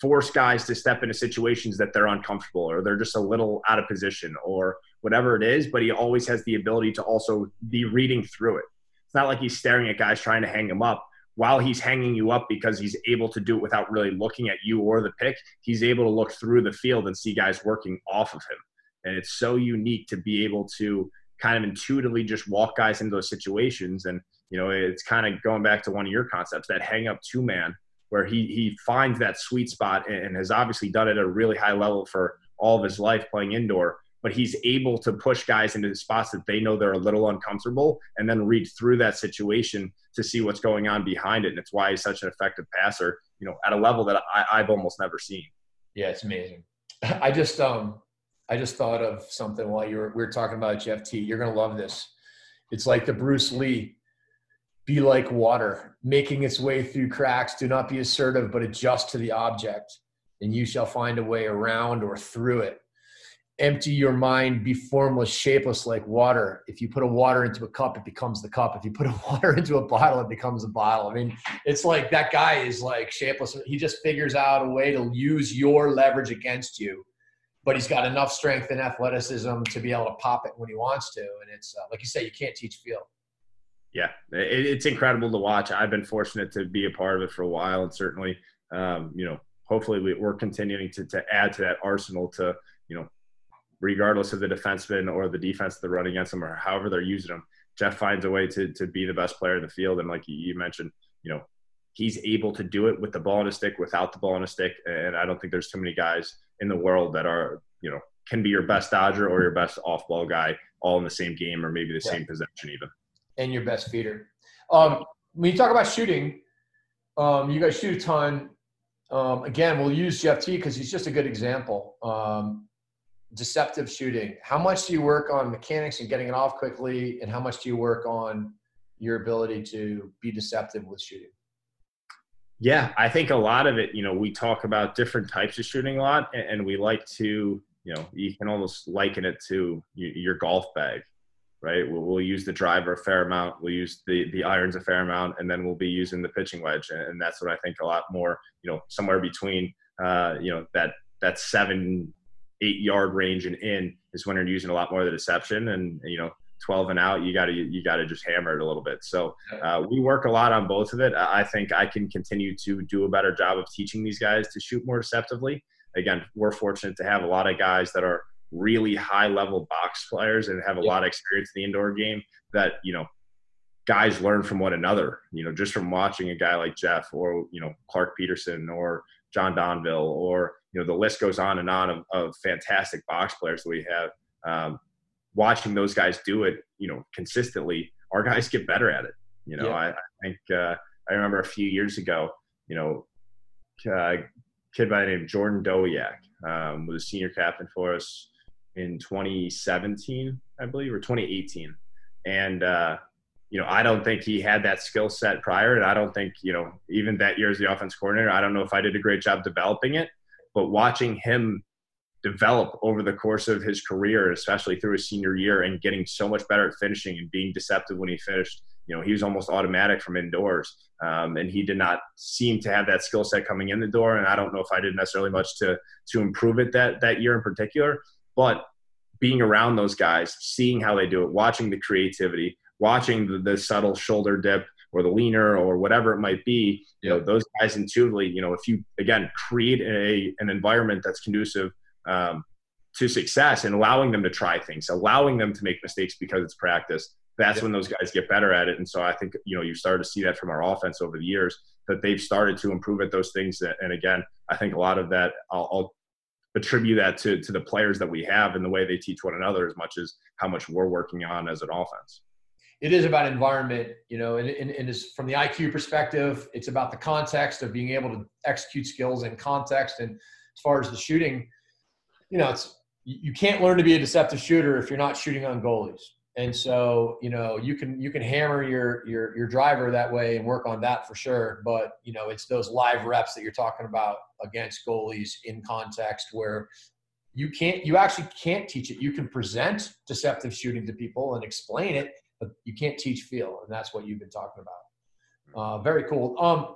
force guys to step into situations that they're uncomfortable or they're just a little out of position or whatever it is, but he always has the ability to also be reading through it. It's not like he's staring at guys trying to hang him up. While he's hanging you up because he's able to do it without really looking at you or the pick, he's able to look through the field and see guys working off of him. And it's so unique to be able to kind of intuitively just walk guys into those situations. And you know, it's kind of going back to one of your concepts, that hang up two man, where he he finds that sweet spot and has obviously done it at a really high level for all of his life playing indoor. But he's able to push guys into spots that they know they're a little uncomfortable, and then read through that situation to see what's going on behind it. And it's why he's such an effective passer, you know, at a level that I, I've almost never seen. Yeah, it's amazing. I just um I just thought of something while you were we were talking about Jeff Teat. You're gonna love this. It's like the Bruce Lee be like water, making its way through cracks. Do not be assertive, but adjust to the object, and you shall find a way around or through it. Empty your mind, be formless, shapeless like water. If you put a water into a cup, it becomes the cup. If you put a water into a bottle, it becomes a bottle. I mean, it's like that guy is like shapeless. He just figures out a way to use your leverage against you but he's got enough strength and athleticism to be able to pop it when he wants to. And it's uh, like you say, you can't teach feel yeah, it's incredible to watch. I've been fortunate to be a part of it for a while, and certainly, um, you know, hopefully we, are continuing to, to add to that arsenal to, you know, regardless of the defenseman or the defense they're running against them or however they're using them. Jeff finds a way to to be the best player in the field, and like you mentioned, you know, he's able to do it with the ball in a stick, without the ball in a stick, and I don't think there's too many guys in the world that are, you know, can be your best dodger or your best off ball guy all in the same game or maybe the yeah. same possession even and your best feeder. Um, when you talk about shooting, um, you guys shoot a ton. Um, again, we'll use Jeff Teat because he's just a good example. Um, deceptive shooting. How much do you work on mechanics and getting it off quickly, and how much do you work on your ability to be deceptive with shooting? Yeah, I think a lot of it, you know, we talk about different types of shooting a lot, and we like to, you know, you can almost liken it to your golf bag right? We'll, use the driver a fair amount. We'll use the the irons a fair amount, and then we'll be using the pitching wedge, and, and that's what I think a lot more. You know, somewhere between uh, you know that that seven eight yard range and in is when you're using a lot more of the deception, and you know. 12 and out, you got to you got to just hammer it a little bit. So uh, we work a lot on both of it. I think I can continue to do a better job of teaching these guys to shoot more deceptively. Again, we're fortunate to have a lot of guys that are really high level box players and have a lot of experience in the indoor game that you know guys learn from one another you know just from watching a guy like jeff or you know Clarke Petterson or john donville or you know the list goes on and on of, of fantastic box players that we have um, watching those guys do it you know consistently our guys get better at it you know yeah. I, I, think uh, i remember a few years ago you know uh, kid by the name jordan dowiak um, was a senior captain for us in 2017, I believe, or 2018. And, uh, you know, I don't think he had that skill set prior. And I don't think, you know, even that year as the offense coordinator, I don't know if I did a great job developing it. But watching him develop over the course of his career, especially through his senior year, and getting so much better at finishing and being deceptive when he finished, you know, he was almost automatic from indoors. Um, and he did not seem to have that skill set coming in the door. And I don't know if I did necessarily much to to improve it that that year in particular. But being around those guys, seeing how they do it, watching the creativity, watching the, the subtle shoulder dip or the leaner or whatever it might be, you know, those guys intuitively, you know, if you again create a an environment that's conducive um, to success and allowing them to try things, allowing them to make mistakes because it's practice, that's when those guys get better at it. And so I think you know you started to see that from our offense over the years that they've started to improve at those things. And again, I think a lot of that I'll, I'll attribute that to to the players that we have and the way they teach one another as much as how much we're working on as an offense. It is about environment, you know, and, and, and from the IQ perspective, it's about the context of being able to execute skills in context. And as far as the shooting, you know, it's you can't learn to be a deceptive shooter if you're not shooting on goalies. And so, you know, you can you can hammer your your your driver that way and work on that for sure. But you know, it's those live reps that you're talking about against goalies in context where you can't you actually can't teach it. You can present deceptive shooting to people and explain it, you can't teach feel, and that's what you've been talking about. Uh, very cool. Um,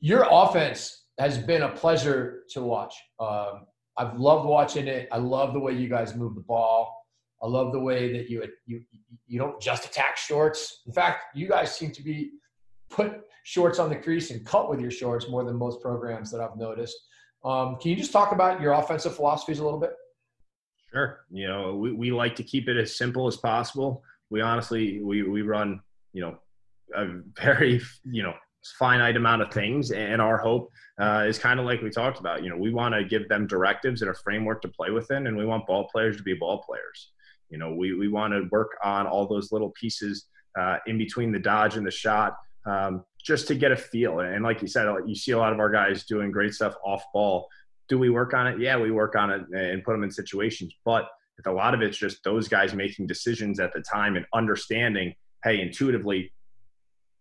your offense has been a pleasure to watch. Um, I've loved watching it. I love the way you guys move the ball. I love the way that you you you don't just attack shorts. In fact, you guys seem to be put shorts on the crease and cut with your shorts more than most programs that I've noticed. Um, can you just talk about your offensive philosophies a little bit? Sure. You know, we, we like to keep it as simple as possible. We honestly we we run you know a very you know finite amount of things and our hope uh, is kind of like we talked about you know we want to give them directives and a framework to play within and we want ball players to be ball players you know, we, we want to work on all those little pieces uh, in between the dodge and the shot um, just to get a feel. And like you said, you see a lot of our guys doing great stuff off ball. Do we work on it? Yeah, we work on it and put them in situations. But a lot of it's just those guys making decisions at the time and understanding, hey, intuitively,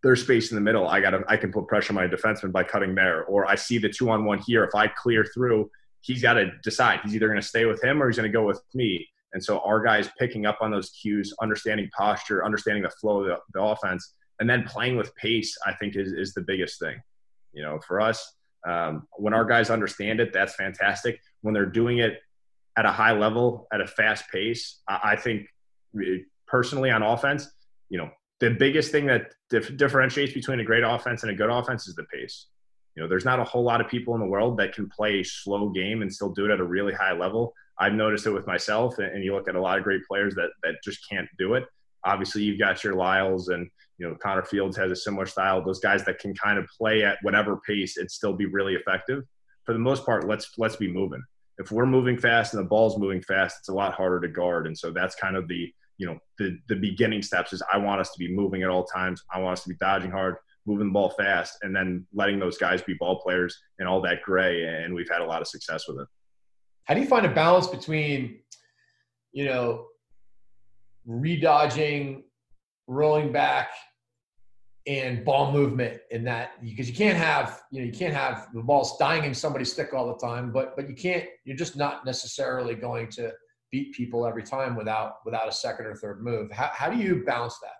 there's space in the middle. I got to, I can put pressure on my defenseman by cutting there. Or I see the two on one here. If I clear through, he's got to decide. He's either going to stay with him or he's going to go with me. And so our guys picking up on those cues, understanding posture, understanding the flow of the, the offense, and then playing with pace, I think is, is the biggest thing. You know, for us, um, when our guys understand it, that's fantastic. When they're doing it at a high level, at a fast pace, I, think uh, personally on offense, you know, the biggest thing that dif- differentiates between a great offense and a good offense is the pace. You know, there's not a whole lot of people in the world that can play a slow game and still do it at a really high level. I've noticed it with myself, and you look at a lot of great players that that just can't do it. Obviously, you've got your Lyles and you know Connor Fields has a similar style. Those guys that can kind of play at whatever pace and still be really effective. For the most part, let's let's be moving. If we're moving fast and the ball's moving fast, it's a lot harder to guard. And so that's kind of the you know the the beginning steps. Is I want us to be moving at all times. I want us to be dodging hard, moving the ball fast, and then letting those guys be ball players and all that gray. And we've had a lot of success with it. How do you find a balance between, you know, redodging, rolling back, and ball movement in that because you can't have you know you can't have the ball dying in somebody's stick all the time but but you can't you're just not necessarily going to beat people every time without without a second or third move. How, how do you balance that?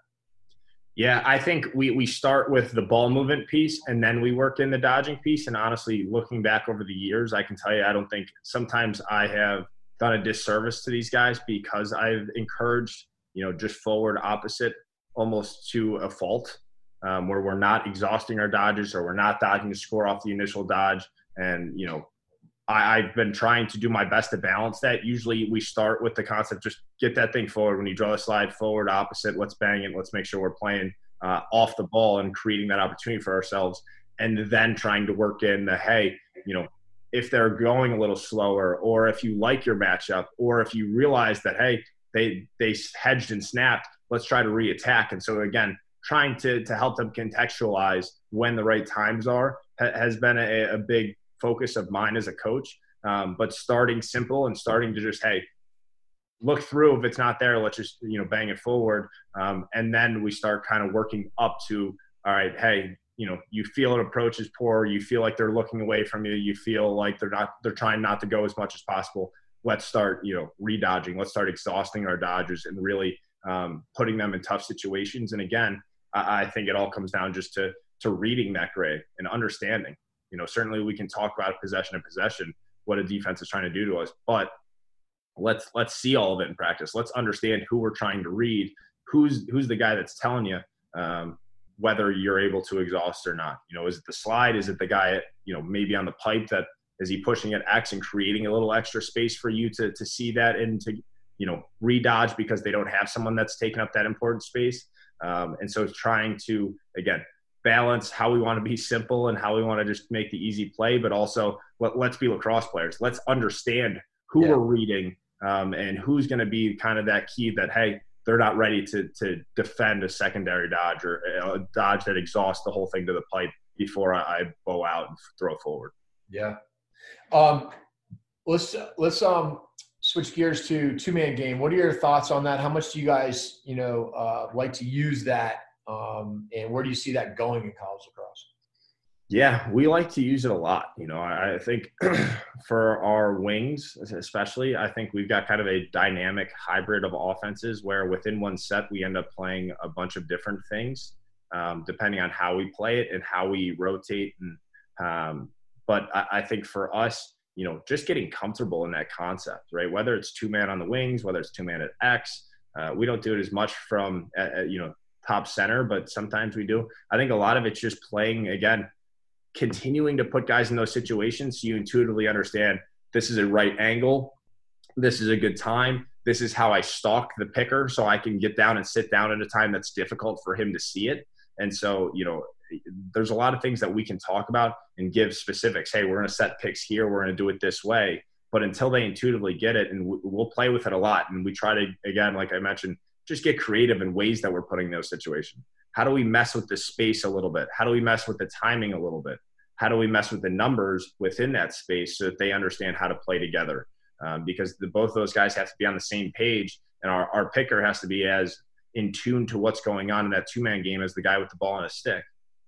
Yeah, I think we, we start with the ball movement piece and then we work in the dodging piece. And honestly, looking back over the years, I can tell you, I don't think sometimes I have done a disservice to these guys because I've encouraged, you know, just forward opposite almost to a fault um, where we're not exhausting our dodges or we're not dodging to score off the initial dodge. And, you know, I, have been trying to do my best to balance that. Usually we start with the concept, just get that thing forward. When you draw the slide forward, opposite, let's bang it. Let's make sure we're playing uh, off the ball and creating that opportunity for ourselves. And then trying to work in the, hey, you know, if they're going a little slower or if you like your matchup or if you realize that, hey, they, they hedged and snapped, let's try to re-attack. And so again, trying to, to help them contextualize when the right times are has been a, a big focus of mine as a coach. Um, but starting simple and starting to just hey, look through. If it's not there, let's just you know bang it forward, um, and then we start kind of working up to all right. Hey, you know, you feel an approach is poor. You feel like they're looking away from you. You feel like they're not. They're trying not to go as much as possible. Let's start you know redodging. Let's start exhausting our dodgers and really um, putting them in tough situations. And again, I, I think it all comes down just to to reading that grade and understanding. You know, certainly we can talk about possession and possession, what a defense is trying to do to us, but let's let's see all of it in practice. Let's understand who we're trying to read, who's who's the guy that's telling you um, whether you're able to exhaust or not. You know, is it the slide? Is it the guy, you know, maybe on the pipe that is he pushing at X and creating a little extra space for you to to see that and to you know redodge because they don't have someone that's taking up that important space. Um, and so it's trying to again balance how we want to be simple and how we want to just make the easy play, but also let, us be lacrosse players. Let's understand who yeah. we're reading um, and who's going to be kind of that key that, hey, they're not ready to to defend a secondary dodge or a dodge that exhausts the whole thing to the pipe before I, I bow out and throw forward. Yeah. Um, let's let's um switch gears to two man game. What are your thoughts on that? How much do you guys you know uh, like to use that, um, and where do you see that going in college lacrosse? Yeah, we like to use it a lot. You know, I, I think for our wings, especially, I think we've got kind of a dynamic hybrid of offenses where within one set we end up playing a bunch of different things, um, depending on how we play it and how we rotate. And um, but I, I think for us, you know, just getting comfortable in that concept, right? Whether it's two man on the wings, whether it's two man at X, uh, we don't do it as much from uh, uh, you know top center, but sometimes we do. I think a lot of it's just playing again continuing to put guys in those situations so you intuitively understand this is a right angle, this is a good time, this is how I stalk the picker so I can get down and sit down at a time that's difficult for him to see it. And so, you know, there's a lot of things that we can talk about and give specifics. Hey, we're going to set picks here, we're going to do it this way. But until they intuitively get it, and we'll play with it a lot, and we try to, again, like I mentioned, just get creative in ways that we're putting those situations. How do we mess with the space a little bit? How do we mess with the timing a little bit? How do we mess with the numbers within that space so that they understand how to play together? Um, because the, both those guys have to be on the same page, and our, our picker has to be as in tune to what's going on in that two man game as the guy with the ball and a stick.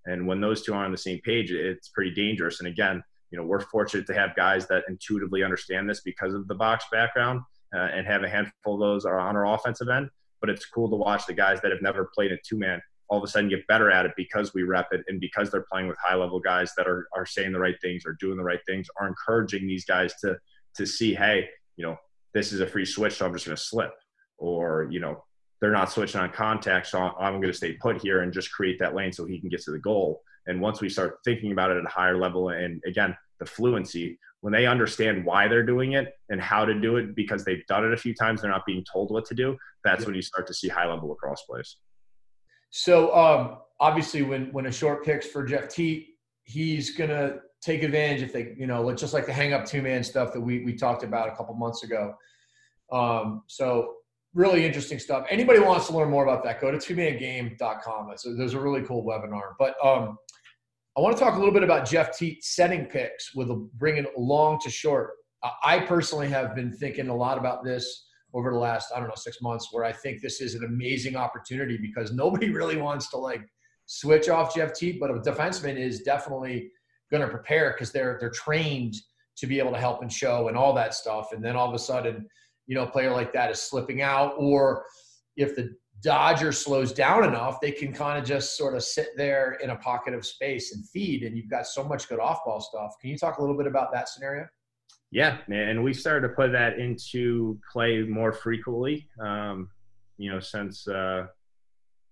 And when those two are on the same page, it's pretty dangerous. And again, you know, we're fortunate to have guys that intuitively understand this because of the box background uh, and have a handful of those are on our offensive end. But it's cool to watch the guys that have never played a two man all of a sudden get better at it because we rep it and because they're playing with high level guys that are, are saying the right things or doing the right things are encouraging these guys to to see hey you know this is a free switch so i'm just going to slip or you know they're not switching on contact so i'm going to stay put here and just create that lane so he can get to the goal. And once we start thinking about it at a higher level and again the fluency when they understand why they're doing it and how to do it because they've done it a few times they're not being told what to do that's when you start to see high level lacrosse plays. So um, obviously, when when a short picks for Jeff Teat, he's gonna take advantage if they, you know, just like the hang up two man stuff that we we talked about a couple months ago. Um, so really interesting stuff. Anybody wants to learn more about that, go to twomangame.com. That's a, there's a really cool webinar. But um, I want to talk a little bit about Jeff Teat setting picks with a, bringing long to short. I personally have been thinking a lot about this over the last I don't know six months where I think this is an amazing opportunity because nobody really wants to like switch off Jeff Teat, but a defenseman is definitely going to prepare because they're they're trained to be able to help and show and all that stuff. And then all of a sudden, you know, a player like that is slipping out, or if the Dodger slows down enough, they can kind of just sort of sit there in a pocket of space and feed, and you've got so much good off ball stuff. Can you talk a little bit about that scenario? Yeah, and we started to put that into play more frequently. Um, you know, since uh,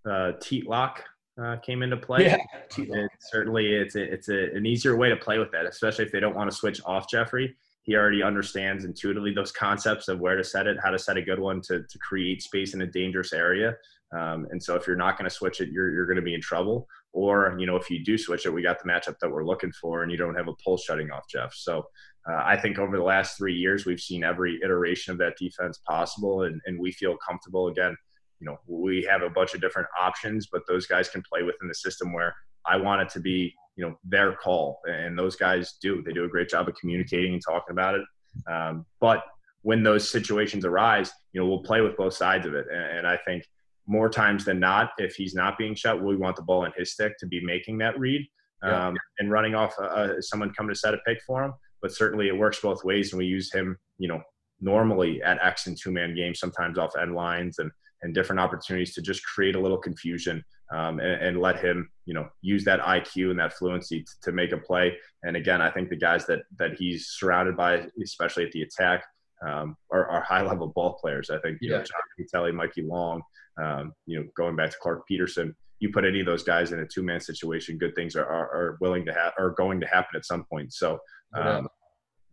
uh, Teat Lock uh, came into play. Yeah, it, certainly it's a, it's a, an easier way to play with that, especially if they don't want to switch off Jeffrey. He already understands intuitively those concepts of where to set it, how to set a good one to, to create space in a dangerous area. Um, and so if you're not going to switch it, you're, you're going to be in trouble. Or, you know, if you do switch it, we got the matchup that we're looking for and you don't have a pull shutting off Jeff. So uh, I think over the last three years, we've seen every iteration of that defense possible, and, and we feel comfortable. Again, you know, we have a bunch of different options, but those guys can play within the system where I want it to be, you know, their call, and those guys do. They do a great job of communicating and talking about it. Um, but when those situations arise, you know, we'll play with both sides of it, and, and I think more times than not, if he's not being shut, we want the ball in his stick to be making that read um, yeah. and running off uh, uh someone coming to set a pick for him but certainly it works both ways. And we use him, you know, normally at X and two man games, sometimes off end lines and, and different opportunities to just create a little confusion um, and, and, let him, you know, use that IQ and that fluency t- to make a play. And again, I think the guys that, that he's surrounded by, especially at the attack, um, are, are high level ball players. I think, you yeah. know, John Piatelli, Mikey Long, um, you know, going back to Clarke Petterson, you put any of those guys in a two man situation, good things are, are, are willing to have, are going to happen at some point. So, um,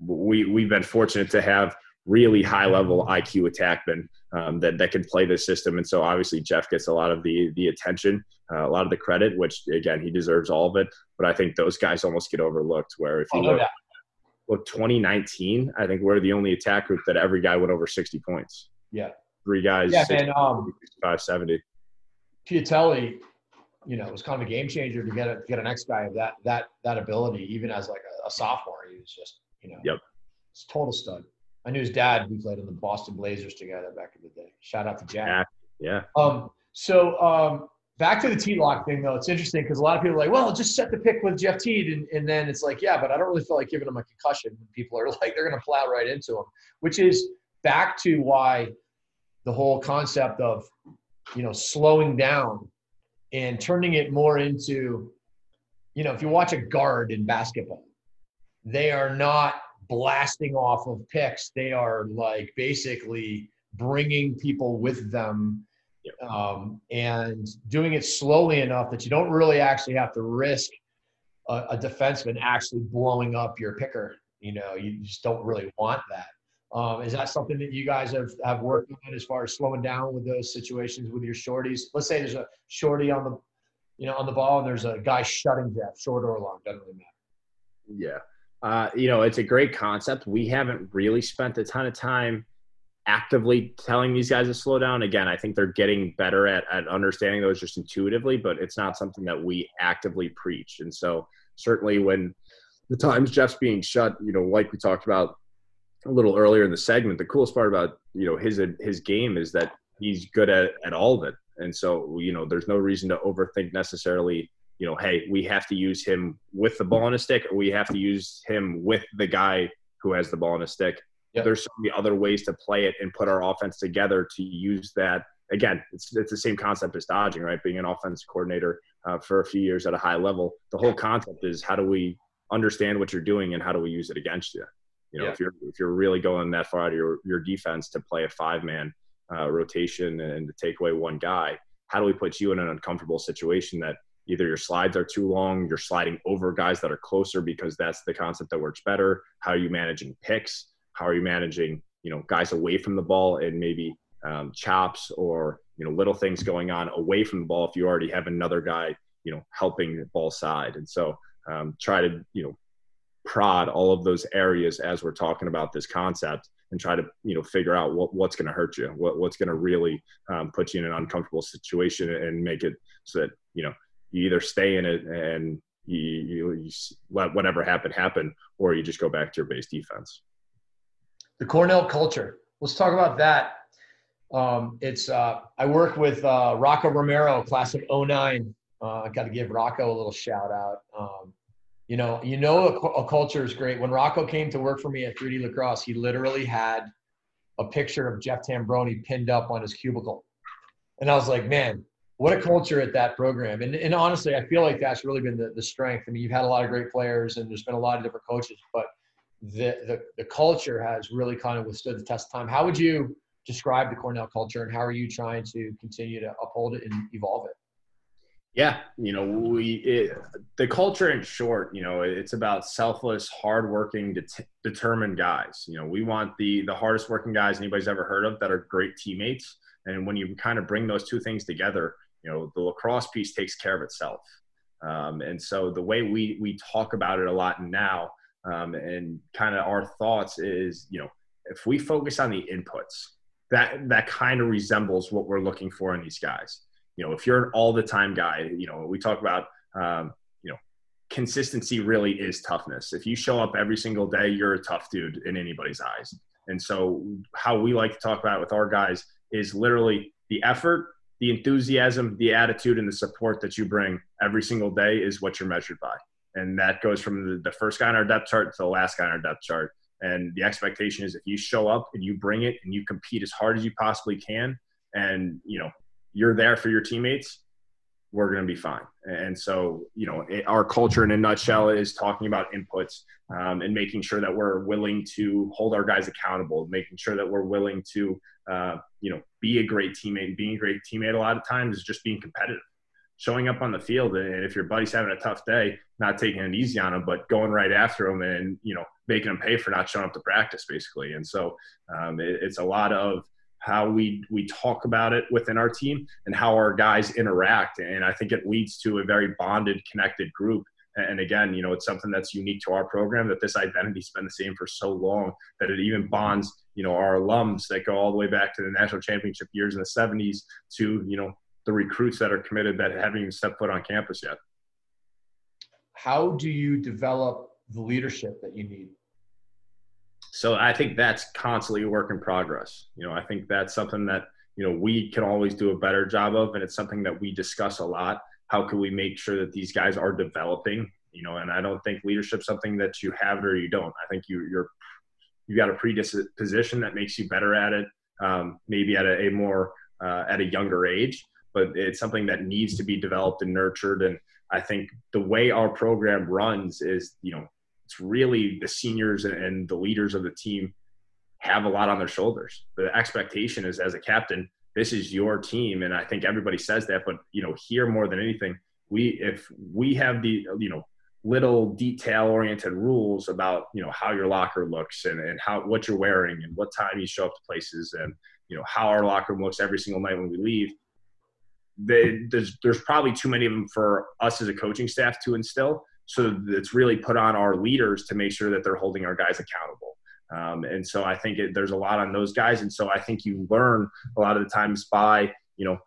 we we've been fortunate to have really high level IQ attackmen um, that that can play this system, and so obviously Jeff gets a lot of the the attention, uh, a lot of the credit, which again he deserves all of it. But I think those guys almost get overlooked. Where if you oh, look, look 2019, I think we're the only attack group that every guy went over 60 points. Yeah. three guys. Yeah, man. Um, five seventy. Piatelli, you know, was kind of a game changer to get a, get an X guy of that that that ability, even as like a, a sophomore. He was just, you know, yep, it's total stud. I knew his dad. We played in the Boston Blazers together back in the day. Shout out to Jack. Yeah. Um. So um, back to the T lock thing though. It's interesting because a lot of people are like, well, just set the pick with Jeff Teat. and, and then it's like, yeah, but I don't really feel like giving him a concussion. People are like, they're going to plow right into him, which is back to why the whole concept of you know slowing down and turning it more into you know if you watch a guard in basketball they are not blasting off of picks they are like basically bringing people with them um, and doing it slowly enough that you don't really actually have to risk a, a defenseman actually blowing up your picker you know you just don't really want that um, is that something that you guys have, have worked on as far as slowing down with those situations with your shorties? Let's say there's a shorty on the, you know, on the ball, and there's a guy shutting Jeff, short or long, doesn't really matter. Yeah, uh, you know, it's a great concept. We haven't really spent a ton of time actively telling these guys to slow down. Again, I think they're getting better at, at understanding those just intuitively, but it's not something that we actively preach. And so, certainly, when the times Jeff's being shut, you know, like we talked about a little earlier in the segment, the coolest part about you know his his game is that he's good at, at all of it, and so you know there's no reason to overthink necessarily. You know, hey, we have to use him with the ball on a stick, or we have to use him with the guy who has the ball on a stick. Yep. There's so many other ways to play it and put our offense together to use that. Again, it's, it's the same concept as dodging, right? Being an offense coordinator uh, for a few years at a high level, the whole concept is how do we understand what you're doing and how do we use it against you? You know, yeah. if you're if you're really going that far out of your your defense to play a five man uh, rotation and to take away one guy, how do we put you in an uncomfortable situation that either your slides are too long, you're sliding over guys that are closer because that's the concept that works better. How are you managing picks? How are you managing you know guys away from the ball and maybe um, chops or you know little things going on away from the ball if you already have another guy you know helping the ball side and so um, try to you know prod all of those areas as we're talking about this concept and try to you know figure out what, what's going to hurt you what, what's going to really um, put you in an uncomfortable situation and make it so that you know you either stay in it and you, you, you let whatever happen happen or you just go back to your base defense. The cornell culture. Let's talk about that. Um, it's uh, i work with uh, rocco romero class of 09 uh, i got to give rocco a little shout out. Um, you know, you know, a, a, culture is great. When Rocco came to work for me at 3D Lacrosse, he literally had a picture of Jeff Tambroni pinned up on his cubicle, and I was like, man, what a culture at that program. And, and honestly, I feel like that's really been the, the strength. I mean, you've had a lot of great players, and there's been a lot of different coaches, but the, the the culture has really kind of withstood the test of time. How would you describe the Cornell culture, and how are you trying to continue to uphold it and evolve it? Yeah, you know, we it, the culture in short, you know, it's about selfless, hardworking, det- determined guys. You know, we want the the hardest working guys anybody's ever heard of that are great teammates. And when you kind of bring those two things together, you know, the lacrosse piece takes care of itself. Um, and so the way we we talk about it a lot now, um, and kind of our thoughts is, you know, if we focus on the inputs, that that kind of resembles what we're looking for in these guys you know, if you're an all the time guy, you know, we talk about, um, you know, consistency really is toughness. If you show up every single day, you're a tough dude in anybody's eyes. And so, how we like to talk about it with our guys is literally the effort, the enthusiasm, the attitude, and the support that you bring every single day is what you're measured by. And that goes from the, first guy on our depth chart to the last guy on our depth chart. And the expectation is if you show up and you bring it and you compete as hard as you possibly can, and you know you're there for your teammates, we're going to be fine. And so, you know, it, our culture in a nutshell is talking about inputs um, and making sure that we're willing to hold our guys accountable, making sure that we're willing to, uh, you know, be a great teammate. Being a great teammate a lot of times is just being competitive. Showing up on the field, and if your buddy's having a tough day, not taking it easy on him, but going right after him, and you know making him pay for not showing up to practice, basically. And so um, it, it's a lot of how we we talk about it within our team and how our guys interact and i think it leads to a very bonded connected group and again you know it's something that's unique to our program that this identity's been the same for so long that it even bonds you know our alums that go all the way back to the national championship years in the 70s to you know the recruits that are committed that haven't even stepped foot on campus yet. How do you develop the leadership that you need? So i think that's constantly a work in progress. You know i think that's something that you know we can always do a better job of and it's something that we discuss a lot. How can we make sure that these guys are developing? You know and i don't think leadership something that you have or you don't. I think you you're you got a predisposition that makes you better at it um, maybe at a, a more uh, at a younger age but it's something that needs to be developed and nurtured. And i think the way our program runs is you know it's really the seniors and the leaders of the team have a lot on their shoulders. The expectation is as a captain this is your team. And i think everybody says that but you know here more than anything we if we have the you know little detail oriented rules about you know how your locker looks and, and how what you're wearing and what time you show up to places and you know how our locker room looks every single night when we leave. They, there's there's probably too many of them for us as a coaching staff to instill. So it's really put on our leaders to make sure that they're holding our guys accountable. Um, and so i think it, there's a lot on those guys. And so i think you learn a lot of the times by you know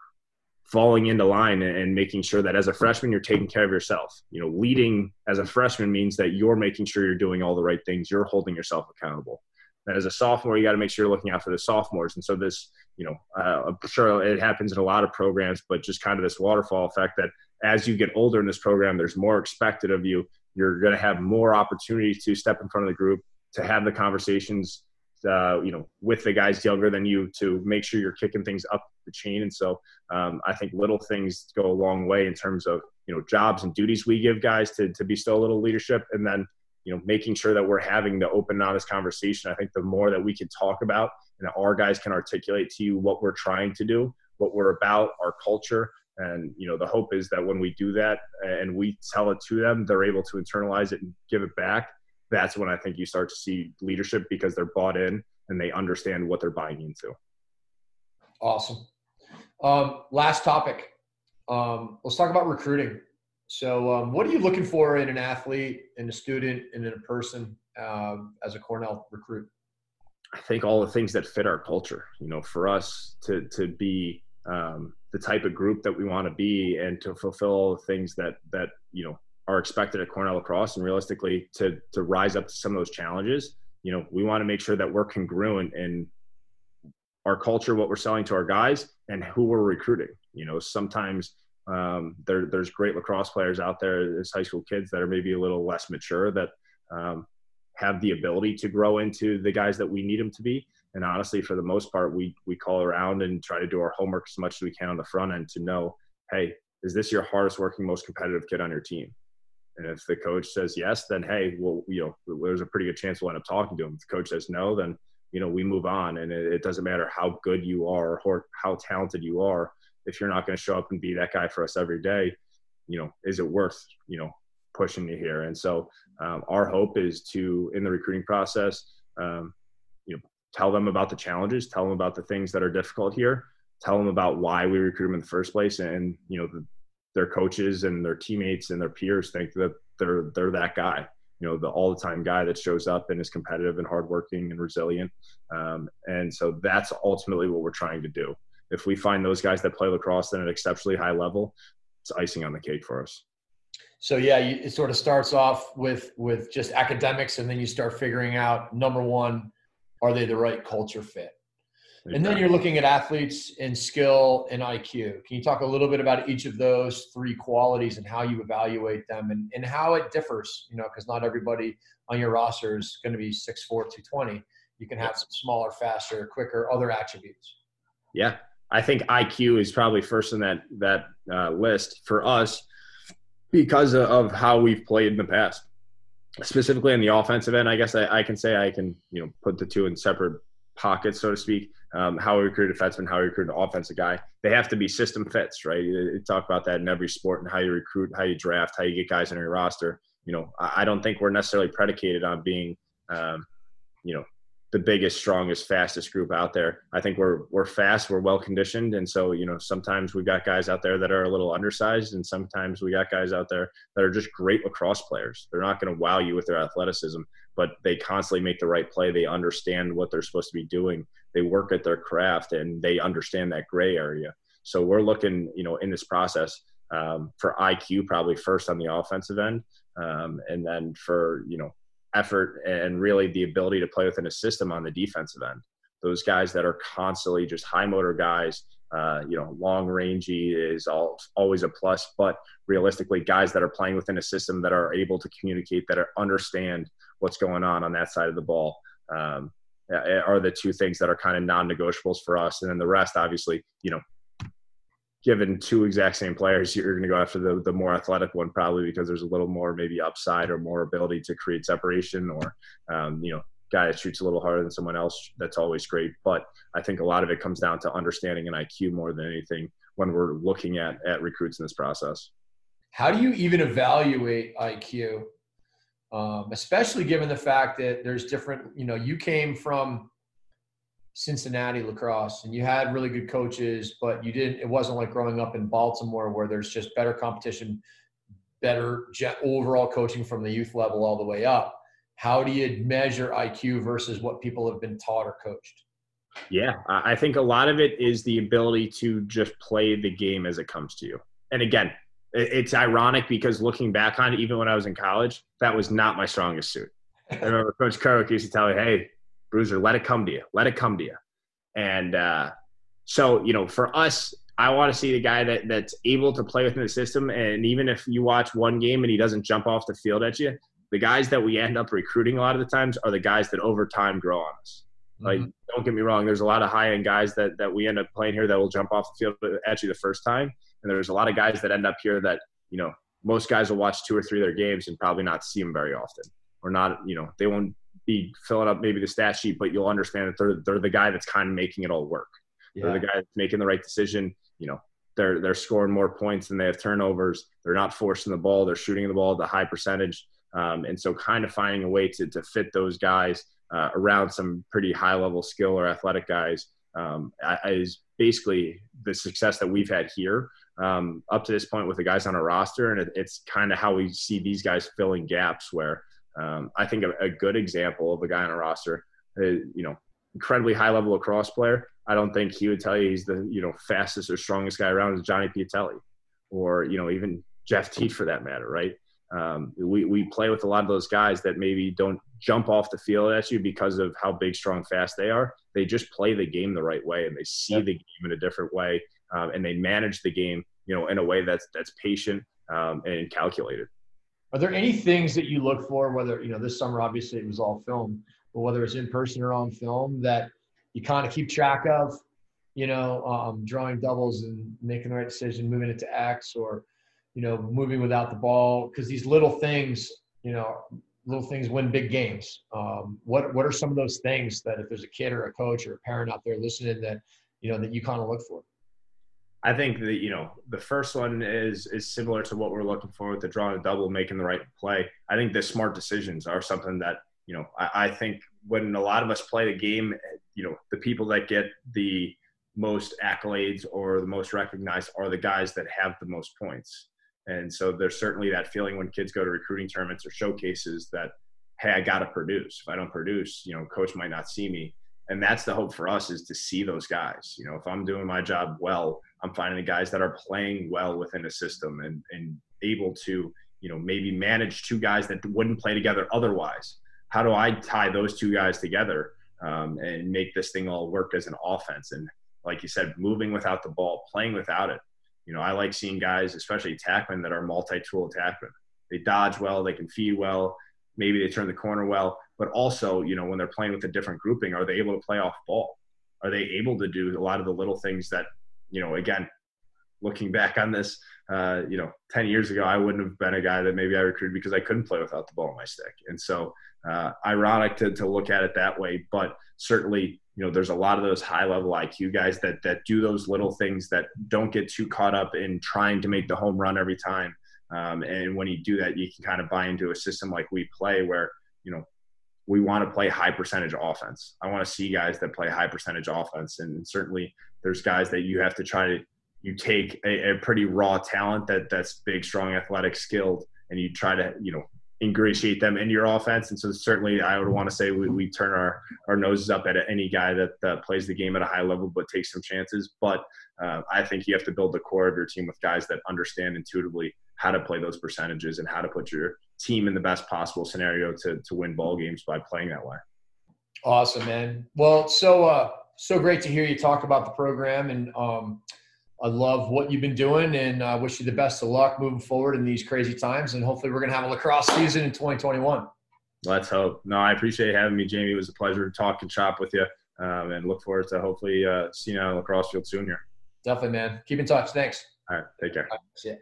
falling into line and making sure that as a freshman you're taking care of yourself. You know leading as a freshman means that you're making sure you're doing all the right things. You're holding yourself accountable. And as a sophomore you got to make sure you're looking out for the sophomores. And so this you know uh, i'm sure it happens in a lot of programs but just kind of this waterfall effect that as you get older in this program there's more expected of you. You're going to have more opportunities to step in front of the group to have the conversations uh, you know, with the guys younger than you to make sure you're kicking things up the chain. And so um, I think little things go a long way in terms of, you know, jobs and duties we give guys to, to bestow a little leadership. And then, you know, making sure that we're having the open, honest conversation. I think the more that we can talk about and our guys can articulate to you what we're trying to do, what we're about, our culture, and you know the hope is that when we do that and we tell it to them they're able to internalize it and give it back that's when I think you start to see leadership because they're bought in and they understand what they're buying into. Awesome. Um, last topic. Um, let's talk about recruiting. So, um, what are you looking for in an athlete, in a student, and in a person um, as a Cornell recruit? I think all the things that fit our culture. You know, for us to to be um, the type of group that we want to be, and to fulfill all the things that that you know are expected at Cornell lacrosse, and realistically to to rise up to some of those challenges. You know, we want to make sure that we're congruent in our culture, what we're selling to our guys, and who we're recruiting. You know, sometimes um, there, there's great lacrosse players out there as high school kids that are maybe a little less mature that um, have the ability to grow into the guys that we need them to be. And honestly, for the most part, we we call around and try to do our homework as much as we can on the front end to know, hey, is this your hardest working, most competitive kid on your team? And if the coach says yes, then hey, well, you know, there's a pretty good chance we'll end up talking to him. If the coach says no, then you know we move on. And it, it doesn't matter how good you are or how talented you are. If you're not going to show up and be that guy for us every day, you know, is it worth you know pushing you here? And so um, our hope is to in the recruiting process, um, you know, tell them about the challenges, tell them about the things that are difficult here, tell them about why we recruit them in the first place, and you know the their coaches and their teammates and their peers think that they're they're that guy you know the all the time guy that shows up and is competitive and hardworking and resilient. Um, and so that's ultimately what we're trying to do. If we find those guys that play lacrosse at an exceptionally high level it's icing on the cake for us. So yeah you, it sort of starts off with with just academics and then you start figuring out number one are they the right culture fit and then you're looking at athletes and skill and IQ. Can you talk a little bit about each of those three qualities and how you evaluate them and, and how it differs? You know, because not everybody on your roster is going to be 6'4, 220. You can have some smaller, faster, quicker, other attributes. Yeah. I think IQ is probably first in that that uh, list for us because of how we've played in the past. Specifically on the offensive end, I guess I, I can say I can you know put the two in separate pockets, so to speak um, how we recruit a defenseman, how we recruit an offensive guy. They have to be system fits, right? You talk about that in every sport and how you recruit, how you draft, how you get guys on your roster. You know, I don't think we're necessarily predicated on being, um, you know, the biggest, strongest, fastest group out there. I think we're we're fast, we're well conditioned, and so you know sometimes we've got guys out there that are a little undersized, and sometimes we got guys out there that are just great lacrosse players. They're not going to wow you with their athleticism, but they constantly make the right play. They understand what they're supposed to be doing. They work at their craft, and they understand that gray area. So we're looking, you know, in this process um, for IQ probably first on the offensive end, um, and then for you know effort and really the ability to play within a system on the defensive end. Those guys that are constantly just high motor guys, uh, you know, long rangey is all, always a plus. But realistically, guys that are playing within a system that are able to communicate, that are, understand what's going on on that side of the ball, um, are the two things that are kind of non-negotiables for us. And then the rest, obviously, you know, given two exact same players, you're going to go after the, the more athletic one probably because there's a little more maybe upside or more ability to create separation or, um, you know, guy that shoots a little harder than someone else. That's always great. But I think a lot of it comes down to understanding an IQ more than anything when we're looking at, at recruits in this process. How do you even evaluate IQ? Um, especially given the fact that there's different, you know, you came from Cincinnati lacrosse and you had really good coaches, but you didn't, it wasn't like growing up in Baltimore where there's just better competition, better overall coaching from the youth level all the way up. How do you measure IQ versus what people have been taught or coached? Yeah, I think a lot of it is the ability to just play the game as it comes to you. And again, it's ironic because looking back on it, even when I was in college, that was not my strongest suit. I remember Coach Kerwick used to tell me, "Hey, Bruiser, let it come to you. Let it come to you. And uh, so, you know, for us, I want to see the guy that that's able to play within the system. And even if you watch one game and he doesn't jump off the field at you, the guys that we end up recruiting a lot of the times are the guys that over time grow on us. Mm-hmm. Like, don't get me wrong, there's a lot of high end guys that that we end up playing here that will jump off the field at you the first time, and there's a lot of guys that end up here that you know most guys will watch two or three of their games and probably not see them very often, or not you know they won't be filling up maybe the stat sheet, but you'll understand that they're they're the guy that's kind of making it all work. Yeah. They're the guy that's making the right decision. You know, they're they're scoring more points than they have turnovers. They're not forcing the ball. They're shooting the ball at a high percentage. Um, and so, kind of finding a way to to fit those guys uh, around some pretty high level skill or athletic guys um, is basically the success that we've had here um, up to this point with the guys on our roster. And it, it's kind of how we see these guys filling gaps where um, I think a, a, good example of a guy on a roster, uh, you know, incredibly high level lacrosse player. I don't think he would tell you he's the you know fastest or strongest guy around is Johnny Piatelli, or you know even Jeff Teat for that matter, right? Um, we we play with a lot of those guys that maybe don't jump off the field at you because of how big, strong, fast they are. They just play the game the right way and they see yep. the game in a different way, um, and they manage the game, you know, in a way that's that's patient um, and calculated. Are there any things that you look for, whether, you know, this summer, obviously it was all film, but whether it's in person or on film that you kind of keep track of, you know, um, drawing doubles and making the right decision, moving it to X or, you know, moving without the ball? Because these little things, you know, little things win big games. Um, what, what are some of those things that if there's a kid or a coach or a parent out there listening that, you know, that you kind of look for? I think that you know the first one is is similar to what we're looking for with the drawing a double, making the right play. I think the smart decisions are something that you know I, I think when a lot of us play the game, you know the people that get the most accolades or the most recognized are the guys that have the most points. And so there's certainly that feeling when kids go to recruiting tournaments or showcases that, hey, I got to produce. If I don't produce, you know, coach might not see me. And that's the hope for us is to see those guys. You know, if I'm doing my job well, I'm finding the guys that are playing well within a system and, and able to, you know, maybe manage two guys that wouldn't play together otherwise. How do I tie those two guys together um, and make this thing all work as an offense? And like you said, moving without the ball, playing without it. You know, I like seeing guys, especially attackmen, that are multi-tool attackmen. They dodge well, they can feed well, maybe they turn the corner well, but also, you know, when they're playing with a different grouping, are they able to play off ball? Are they able to do a lot of the little things that you know, again, looking back on this, uh, you know, 10 years ago, I wouldn't have been a guy that maybe I recruited because I couldn't play without the ball in my stick. And so, uh, ironic to, to look at it that way, but certainly, you know, there's a lot of those high level IQ guys that, that do those little things that don't get too caught up in trying to make the home run every time. Um, and when you do that, you can kind of buy into a system like we play where, you know, we want to play high percentage offense. I want to see guys that play high percentage offense, and certainly there's guys that you have to try to you take a, a pretty raw talent that that's big, strong, athletic, skilled, and you try to you know ingratiate them into your offense. And so certainly I would want to say we, we turn our, our noses up at any guy that, that plays the game at a high level but takes some chances. But uh, I think you have to build the core of your team with guys that understand intuitively how to play those percentages and how to put your team in the best possible scenario to to win ball games by playing that way. Awesome, man. Well, so uh, so great to hear you talk about the program, and um, I love what you've been doing, and I uh, wish you the best of luck moving forward in these crazy times. And hopefully, we're gonna have a lacrosse season in 2021. Let's hope. No, I appreciate having me, Jamie. It was a pleasure to talk and shop with you, um, and look forward to hopefully uh, seeing you on the lacrosse field soon here. Definitely, man. Keep in touch. Thanks. All right. Take care. see ya.